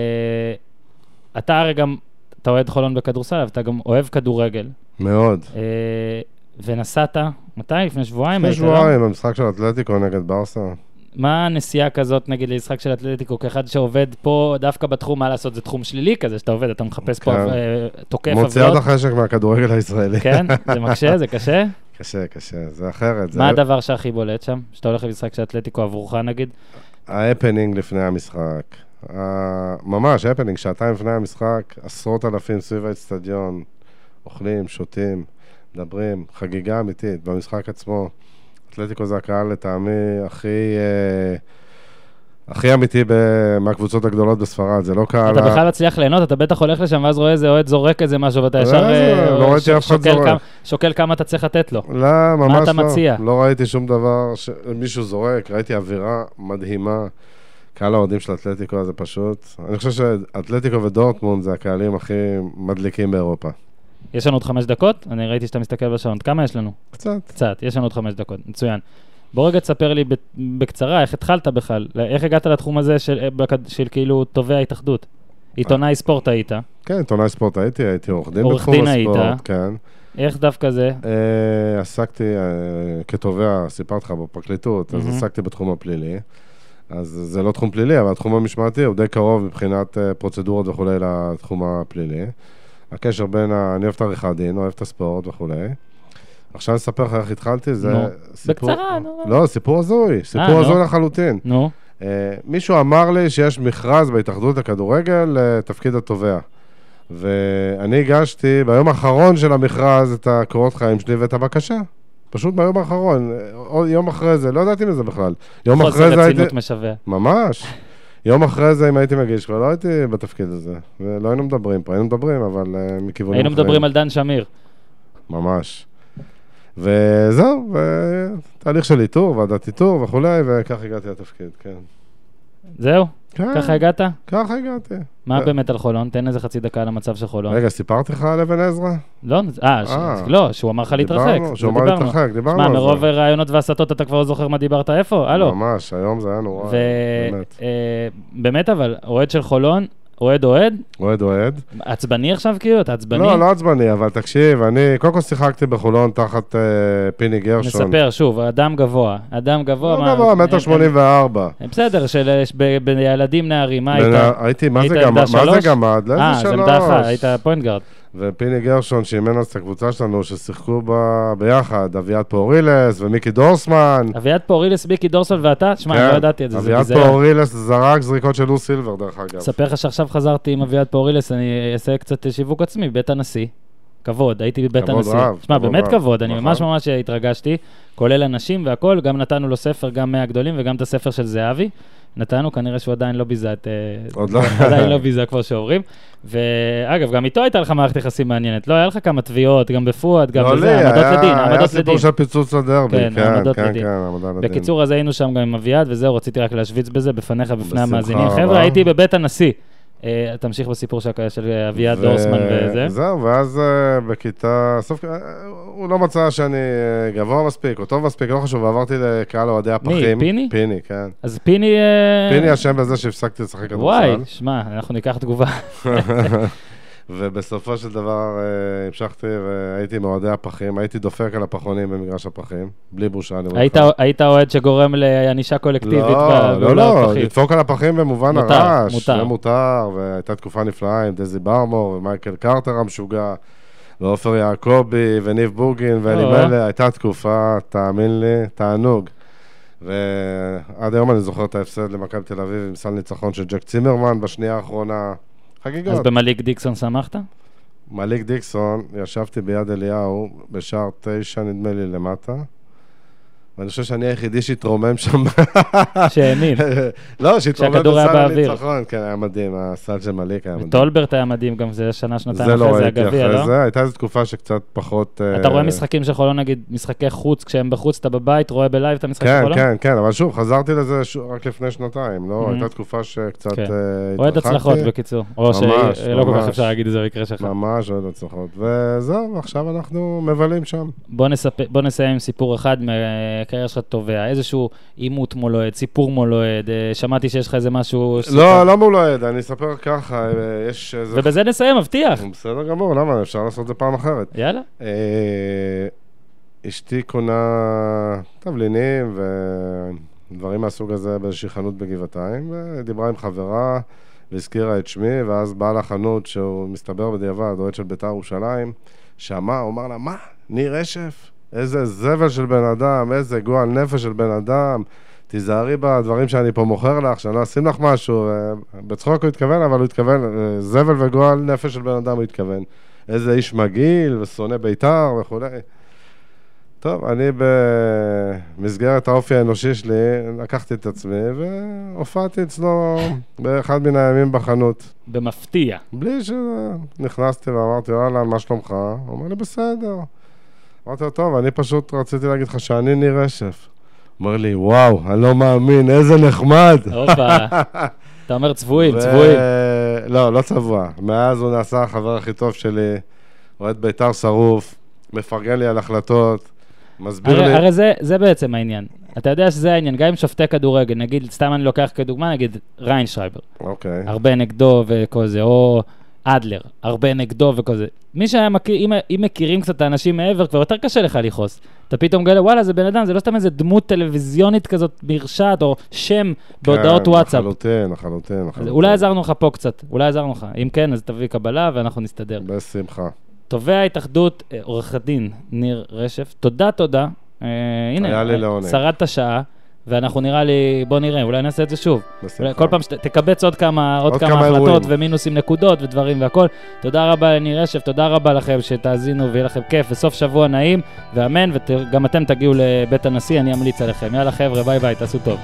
Speaker 1: אתה הרי גם, אתה אוהד חולון בכדורסל, אבל אתה גם אוהב כדורגל.
Speaker 2: מאוד.
Speaker 1: אה, ונסעת, מתי? לפני שבועיים?
Speaker 2: לפני
Speaker 1: לא?
Speaker 2: שבועיים, במשחק של אתלטיקו נגד ברסה.
Speaker 1: מה הנסיעה כזאת, נגיד, למשחק של אתלטיקו, כאחד שעובד פה, דווקא בתחום, מה לעשות, זה תחום שלילי כזה, שאתה עובד, אתה מחפש פה,
Speaker 2: כן.
Speaker 1: אה, תוקף
Speaker 2: מוציאה את
Speaker 1: עוולות.
Speaker 2: החשק מהכדורגל הישראלי.
Speaker 1: כן? זה מקשה? זה קשה?
Speaker 2: קשה, קשה, זה אחרת. זה
Speaker 1: מה הדבר שהכי בולט שם? שאתה הולך למשחק של אתלטיקו עבורך, נגיד?
Speaker 2: ההפנינג לפני המשחק. ה- ממש, הפנינג, שעתיים לפני המשחק, עשרות אלפים סביב האצטדיון, אוכלים, שותים, מדברים, חגיגה אמיתית במשחק עצמו. אתלטיקו זה הקהל לטעמי הכי... אה, הכי אמיתי מהקבוצות הגדולות בספרד, זה לא קהל...
Speaker 1: אתה בכלל מצליח ליהנות, אתה בטח הולך לשם, ואז רואה איזה אוהד זורק איזה משהו, ואתה
Speaker 2: לא,
Speaker 1: ישר אה,
Speaker 2: לא ראיתי
Speaker 1: ש-
Speaker 2: אף אחד
Speaker 1: שוקל
Speaker 2: זורק.
Speaker 1: כמה- שוקל כמה אתה צריך לתת לו.
Speaker 2: לא, ממש לא.
Speaker 1: אתה מציע?
Speaker 2: לא ראיתי שום דבר שמישהו זורק, ראיתי אווירה מדהימה. קהל האוהדים של אתלטיקו זה פשוט... אני חושב שאתלטיקו ודורטמונד זה הקהלים הכי מדליקים באירופה.
Speaker 1: יש לנו עוד חמש דקות? אני ראיתי שאתה מסתכל בשעון. כמה יש לנו?
Speaker 2: קצת.
Speaker 1: קצת, יש לנו עוד חמש דקות, מצוין. בוא רגע תספר לי בקצרה, איך התחלת בכלל? איך הגעת לתחום הזה של, אה, של כאילו תובע התאחדות? עיתונאי ספורט היית,
Speaker 2: כן, עיתונאי ספורט הייתי, הייתי עורך דין
Speaker 1: עורך
Speaker 2: בתחום
Speaker 1: דין
Speaker 2: הספורט.
Speaker 1: היית.
Speaker 2: כן.
Speaker 1: איך דווקא זה?
Speaker 2: אה, עסקתי אה, כתובע, סיפרתי לך בפרקליטות, אז
Speaker 1: מהמם.
Speaker 2: עסקתי בתחום הפלילי. אז זה לא תחום פלילי, אבל התחום המשמעתי הוא די קרוב מבחינת אה, פרוצדורות וכולי לתחום הפלילי. הקשר בין, ה... אני אוהב את עריכת דין, אוהב את הספורט וכולי. עכשיו אני אספר לך איך התחלתי, זה
Speaker 1: נו,
Speaker 2: סיפור...
Speaker 1: בקצרה, נו.
Speaker 2: לא, סיפור הזוי, סיפור. הזוי לחלוטין.
Speaker 1: נו,
Speaker 2: אה, מישהו אמר לי שיש מכרז בהתאחדות לכדורגל לתפקיד התובע. ואני הגשתי ביום האחרון של המכרז את הקורות חיים שלי ואת הבקשה. פשוט ביום האחרון, יום אחרי זה, לא ידעתי מזה בכלל. יום אחרי
Speaker 1: חוסר
Speaker 2: זה הייתי...
Speaker 1: רצינות משווע.
Speaker 2: ממש. יום אחרי זה, אם הייתי מגיש, כבר לא הייתי בתפקיד הזה. ולא היינו מדברים פה, היינו מדברים, אבל uh, מכיוונים
Speaker 1: היינו
Speaker 2: אחרים.
Speaker 1: מדברים על דן שמיר.
Speaker 2: ממש. וזהו, ותהליך של איתור, ועדת איתור וכולי, וכך הגעתי לתפקיד, כן.
Speaker 1: זהו?
Speaker 2: כן,
Speaker 1: ככה הגעת?
Speaker 2: ככה הגעתי.
Speaker 1: מה
Speaker 2: אה.
Speaker 1: באמת על חולון? תן איזה חצי דקה על המצב של חולון.
Speaker 2: רגע, סיפרתי לך על אבן עזרא?
Speaker 1: לא, אה,
Speaker 2: אה.
Speaker 1: לא, שהוא אמר לך להתרחק.
Speaker 2: שהוא אמר. להתרחק, דיברנו
Speaker 1: שמע,
Speaker 2: על זה.
Speaker 1: מרוב רעיונות והסתות אתה כבר לא זוכר מה דיברת איפה? הלו.
Speaker 2: ממש, היום זה היה נורא, באמת.
Speaker 1: ובאמת אבל, אוהד של חולון, אוהד אוהד?
Speaker 2: אוהד אוהד.
Speaker 1: עצבני עכשיו כאילו? אתה עצבני?
Speaker 2: לא, לא עצבני, אבל תקשיב, אני קודם כל שיחקתי בחולון תחת אה, פיני גרשון.
Speaker 1: נספר שוב, אדם גבוה. אדם גבוה. מה-
Speaker 2: גבוה, מטר
Speaker 1: הם-
Speaker 2: שמונים וארבע.
Speaker 1: הם- בסדר, של ב- בילדים נערים, מה היית?
Speaker 2: הייתי, מה זה גמד? מה זה? גמד? לאיזה
Speaker 1: אה,
Speaker 2: שלוש?
Speaker 1: זה עמדה אחת, היית point guard.
Speaker 2: ופיני גרשון שאימן אז את הקבוצה שלנו, ששיחקו בה ביחד, אביעד פאורילס ומיקי דורסמן.
Speaker 1: אביעד פורילס, מיקי דורסמן ואתה? שמע,
Speaker 2: כן,
Speaker 1: אני לא ידעתי את זה, זה
Speaker 2: אביעד. פאורילס זרק זריקות של לו סילבר, דרך אגב.
Speaker 1: אספר לך שעכשיו חזרתי עם אביעד פאורילס, אני אעשה קצת שיווק עצמי, בית הנשיא. כבוד, הייתי בבית
Speaker 2: כבוד
Speaker 1: הנשיא.
Speaker 2: רב,
Speaker 1: שמע, באמת
Speaker 2: רב,
Speaker 1: כבוד, אני
Speaker 2: נכון.
Speaker 1: ממש ממש התרגשתי, כולל אנשים והכול, גם נתנו לו ספר, גם 100 גדולים וגם את הספר של זהבי. נתנו, כנראה שהוא עדיין לא ביזה את... אה,
Speaker 2: עוד לא.
Speaker 1: עדיין לא ביזה, כמו שאומרים. ואגב, גם איתו הייתה לך מערכת יחסים מעניינת. לא, היה לך כמה תביעות, גם בפואד, גם
Speaker 2: לא
Speaker 1: בזה, העמדות
Speaker 2: היה-
Speaker 1: לדין,
Speaker 2: היה
Speaker 1: העמדות
Speaker 2: סיפור
Speaker 1: לדין.
Speaker 2: של פיצוץ לדרבי,
Speaker 1: כן,
Speaker 2: כן,
Speaker 1: העמדות
Speaker 2: כן,
Speaker 1: לדין.
Speaker 2: כן, העמדה לדין.
Speaker 1: בקיצור, אז היינו שם גם עם אביעד, וזהו, רציתי רק להשוויץ בזה בפניך, בפני המאזינים. חבר'ה, הייתי בבית הנשיא. אה, תמשיך בסיפור של אביעד דורסמן וזה.
Speaker 2: זהו, ואז אה, בכיתה, סוף, אה, הוא לא מצא שאני גבוה מספיק, או טוב מספיק, לא חשוב, ועברתי לקהל אוהדי הפחים.
Speaker 1: פיני?
Speaker 2: פיני, כן.
Speaker 1: אז פיני...
Speaker 2: פיני אשם בזה שהפסקתי לשחק כדורסל.
Speaker 1: וואי, שמע, אנחנו ניקח תגובה.
Speaker 2: ובסופו של דבר אה, המשכתי והייתי מאוהדי הפחים, הייתי דופק על הפחונים במגרש הפחים, בלי בושה, אני אומר
Speaker 1: היית-
Speaker 2: לך.
Speaker 1: היית אוהד שגורם לענישה קולקטיבית
Speaker 2: לא, לא, לא. לדפוק על הפחים במובן הרעש,
Speaker 1: מותר.
Speaker 2: זה מותר, והייתה תקופה נפלאה עם דזי ברמור ומייקל קרטר המשוגע, ועופר יעקבי וניב בוגין
Speaker 1: או.
Speaker 2: ואלימלא, הייתה תקופה, תאמין לי, תענוג. ועד היום אני זוכר את ההפסד למכבי תל אביב עם סל ניצחון של ג'ק צימרמן בשנייה האחרונה.
Speaker 1: אז
Speaker 2: חגיגות.
Speaker 1: במליק דיקסון שמחת?
Speaker 2: מליק דיקסון, ישבתי ביד אליהו, בשער תשע נדמה לי למטה, ואני חושב שאני היחידי שהתרומם שם.
Speaker 1: שהאמין.
Speaker 2: לא, שהתרומם בסל. הניצחון, כן, היה מדהים, הסל של מליק היה מדהים.
Speaker 1: טולברט היה מדהים, גם זה שנה, שנתיים
Speaker 2: זה לא
Speaker 1: אחרי זה
Speaker 2: ראיתי
Speaker 1: הגביע,
Speaker 2: אחרי
Speaker 1: לא?
Speaker 2: זה, הייתה איזו תקופה שקצת פחות...
Speaker 1: אתה
Speaker 2: אה,
Speaker 1: רואה משחקים של חולון, נגיד, משחקי חוץ, כשהם בחוץ, אתה בבית, רואה בלייב את המשחק של
Speaker 2: כן,
Speaker 1: חולון?
Speaker 2: כן, כן, אבל שוב, חזרתי לזה רק לפני שנתיים, לא? הייתה תקופה שקצת
Speaker 1: כן.
Speaker 2: אה,
Speaker 1: אוהד
Speaker 2: התרחקתי.
Speaker 1: הצלחות, בקיצור. או שלא כל כך. אפשר להגיד את זה במקרה שלך.
Speaker 2: ממש אוהד הצלחות. וזהו, עכשיו אנחנו מבלים שם.
Speaker 1: בוא, נסיים עם סיפור אחד מהקריירה שלך תובע, איזשהו עימות מול אוהד, סיפור מול אוהד, אה, שמעתי שיש לך איזה משהו...
Speaker 2: לא, לא מול אוהד, אני אספר ככה, אה, יש איזה...
Speaker 1: ובזה נסיים, מבטיח.
Speaker 2: בסדר גמור, למה? אפשר לעשות את זה פעם אחרת.
Speaker 1: יאללה.
Speaker 2: אה, אשתי קונה תבלינים ודברים מהסוג הזה באיזושהי חנות בגבעתיים, ודיברה עם חברה והזכירה את שמי, ואז בעל החנות, שהוא מסתבר בדיעבד, אוהד של בית"ר ירושלים, שמע, הוא אמר לה, מה? ניר רשף? איזה זבל של בן אדם, איזה גועל נפש של בן אדם. תיזהרי בדברים שאני פה מוכר לך, שאני לא אשים לך משהו. אה, בצחוק הוא התכוון, אבל הוא התכוון, אה, זבל וגועל נפש של בן אדם הוא התכוון. איזה איש מגעיל ושונא בית"ר וכולי. טוב, אני במסגרת האופי האנושי שלי, לקחתי את עצמי והופעתי אצלו באחד מן הימים בחנות.
Speaker 1: במפתיע.
Speaker 2: בלי שנכנסתי ואמרתי, וואלה, מה שלומך? הוא אומר לי, בסדר. אמרתי לו, טוב, אני פשוט רציתי להגיד לך שאני ניר רשף. הוא אומר לי, וואו, אני לא מאמין, איזה נחמד.
Speaker 1: הופה. אתה אומר צבועים, צבועים.
Speaker 2: לא, לא צבוע. מאז הוא נעשה החבר הכי טוב שלי, אוהד בית"ר שרוף, מפרגן לי על החלטות, מסביר
Speaker 1: הרי,
Speaker 2: לי...
Speaker 1: הרי זה, זה בעצם העניין. אתה יודע שזה העניין, גם עם שופטי כדורגל, נגיד, סתם אני לוקח כדוגמה, נגיד ריינשרייבר,
Speaker 2: אוקיי.
Speaker 1: הרבה נגדו וכל זה, או אדלר, הרבה נגדו וכל זה. מי שהיה מכיר, אם, אם מכירים קצת את האנשים מעבר, כבר יותר קשה לך לכעוס. אתה פתאום מגלה, וואלה, זה בן אדם, זה לא סתם איזה דמות טלוויזיונית כזאת, מרשעת, או שם בהודעות
Speaker 2: כן,
Speaker 1: וואטסאפ.
Speaker 2: לחלוטין, לחלוטין,
Speaker 1: אז
Speaker 2: לחלוטין.
Speaker 1: אולי עזרנו לך פה קצת, אולי עזרנו לך. אם כן, אז תביא קבלה ואנחנו נסתדר.
Speaker 2: בשמחה.
Speaker 1: תובע ההתאחדות, אה, עורך הדין ניר רשף, תודה, תודה. אה, הנה, אה. שרדת שעה, ואנחנו נראה לי, בוא נראה, אולי נעשה את זה שוב. אולי כל פעם שתקבץ עוד כמה, עוד
Speaker 2: עוד
Speaker 1: כמה
Speaker 2: כמה
Speaker 1: החלטות
Speaker 2: אירועים.
Speaker 1: ומינוסים נקודות ודברים והכל. תודה רבה לניר רשף, תודה רבה לכם שתאזינו ויהיה לכם כיף וסוף שבוע נעים, ואמן, וגם אתם תגיעו לבית הנשיא, אני אמליץ עליכם. יאללה חבר'ה, ביי ביי, תעשו טוב.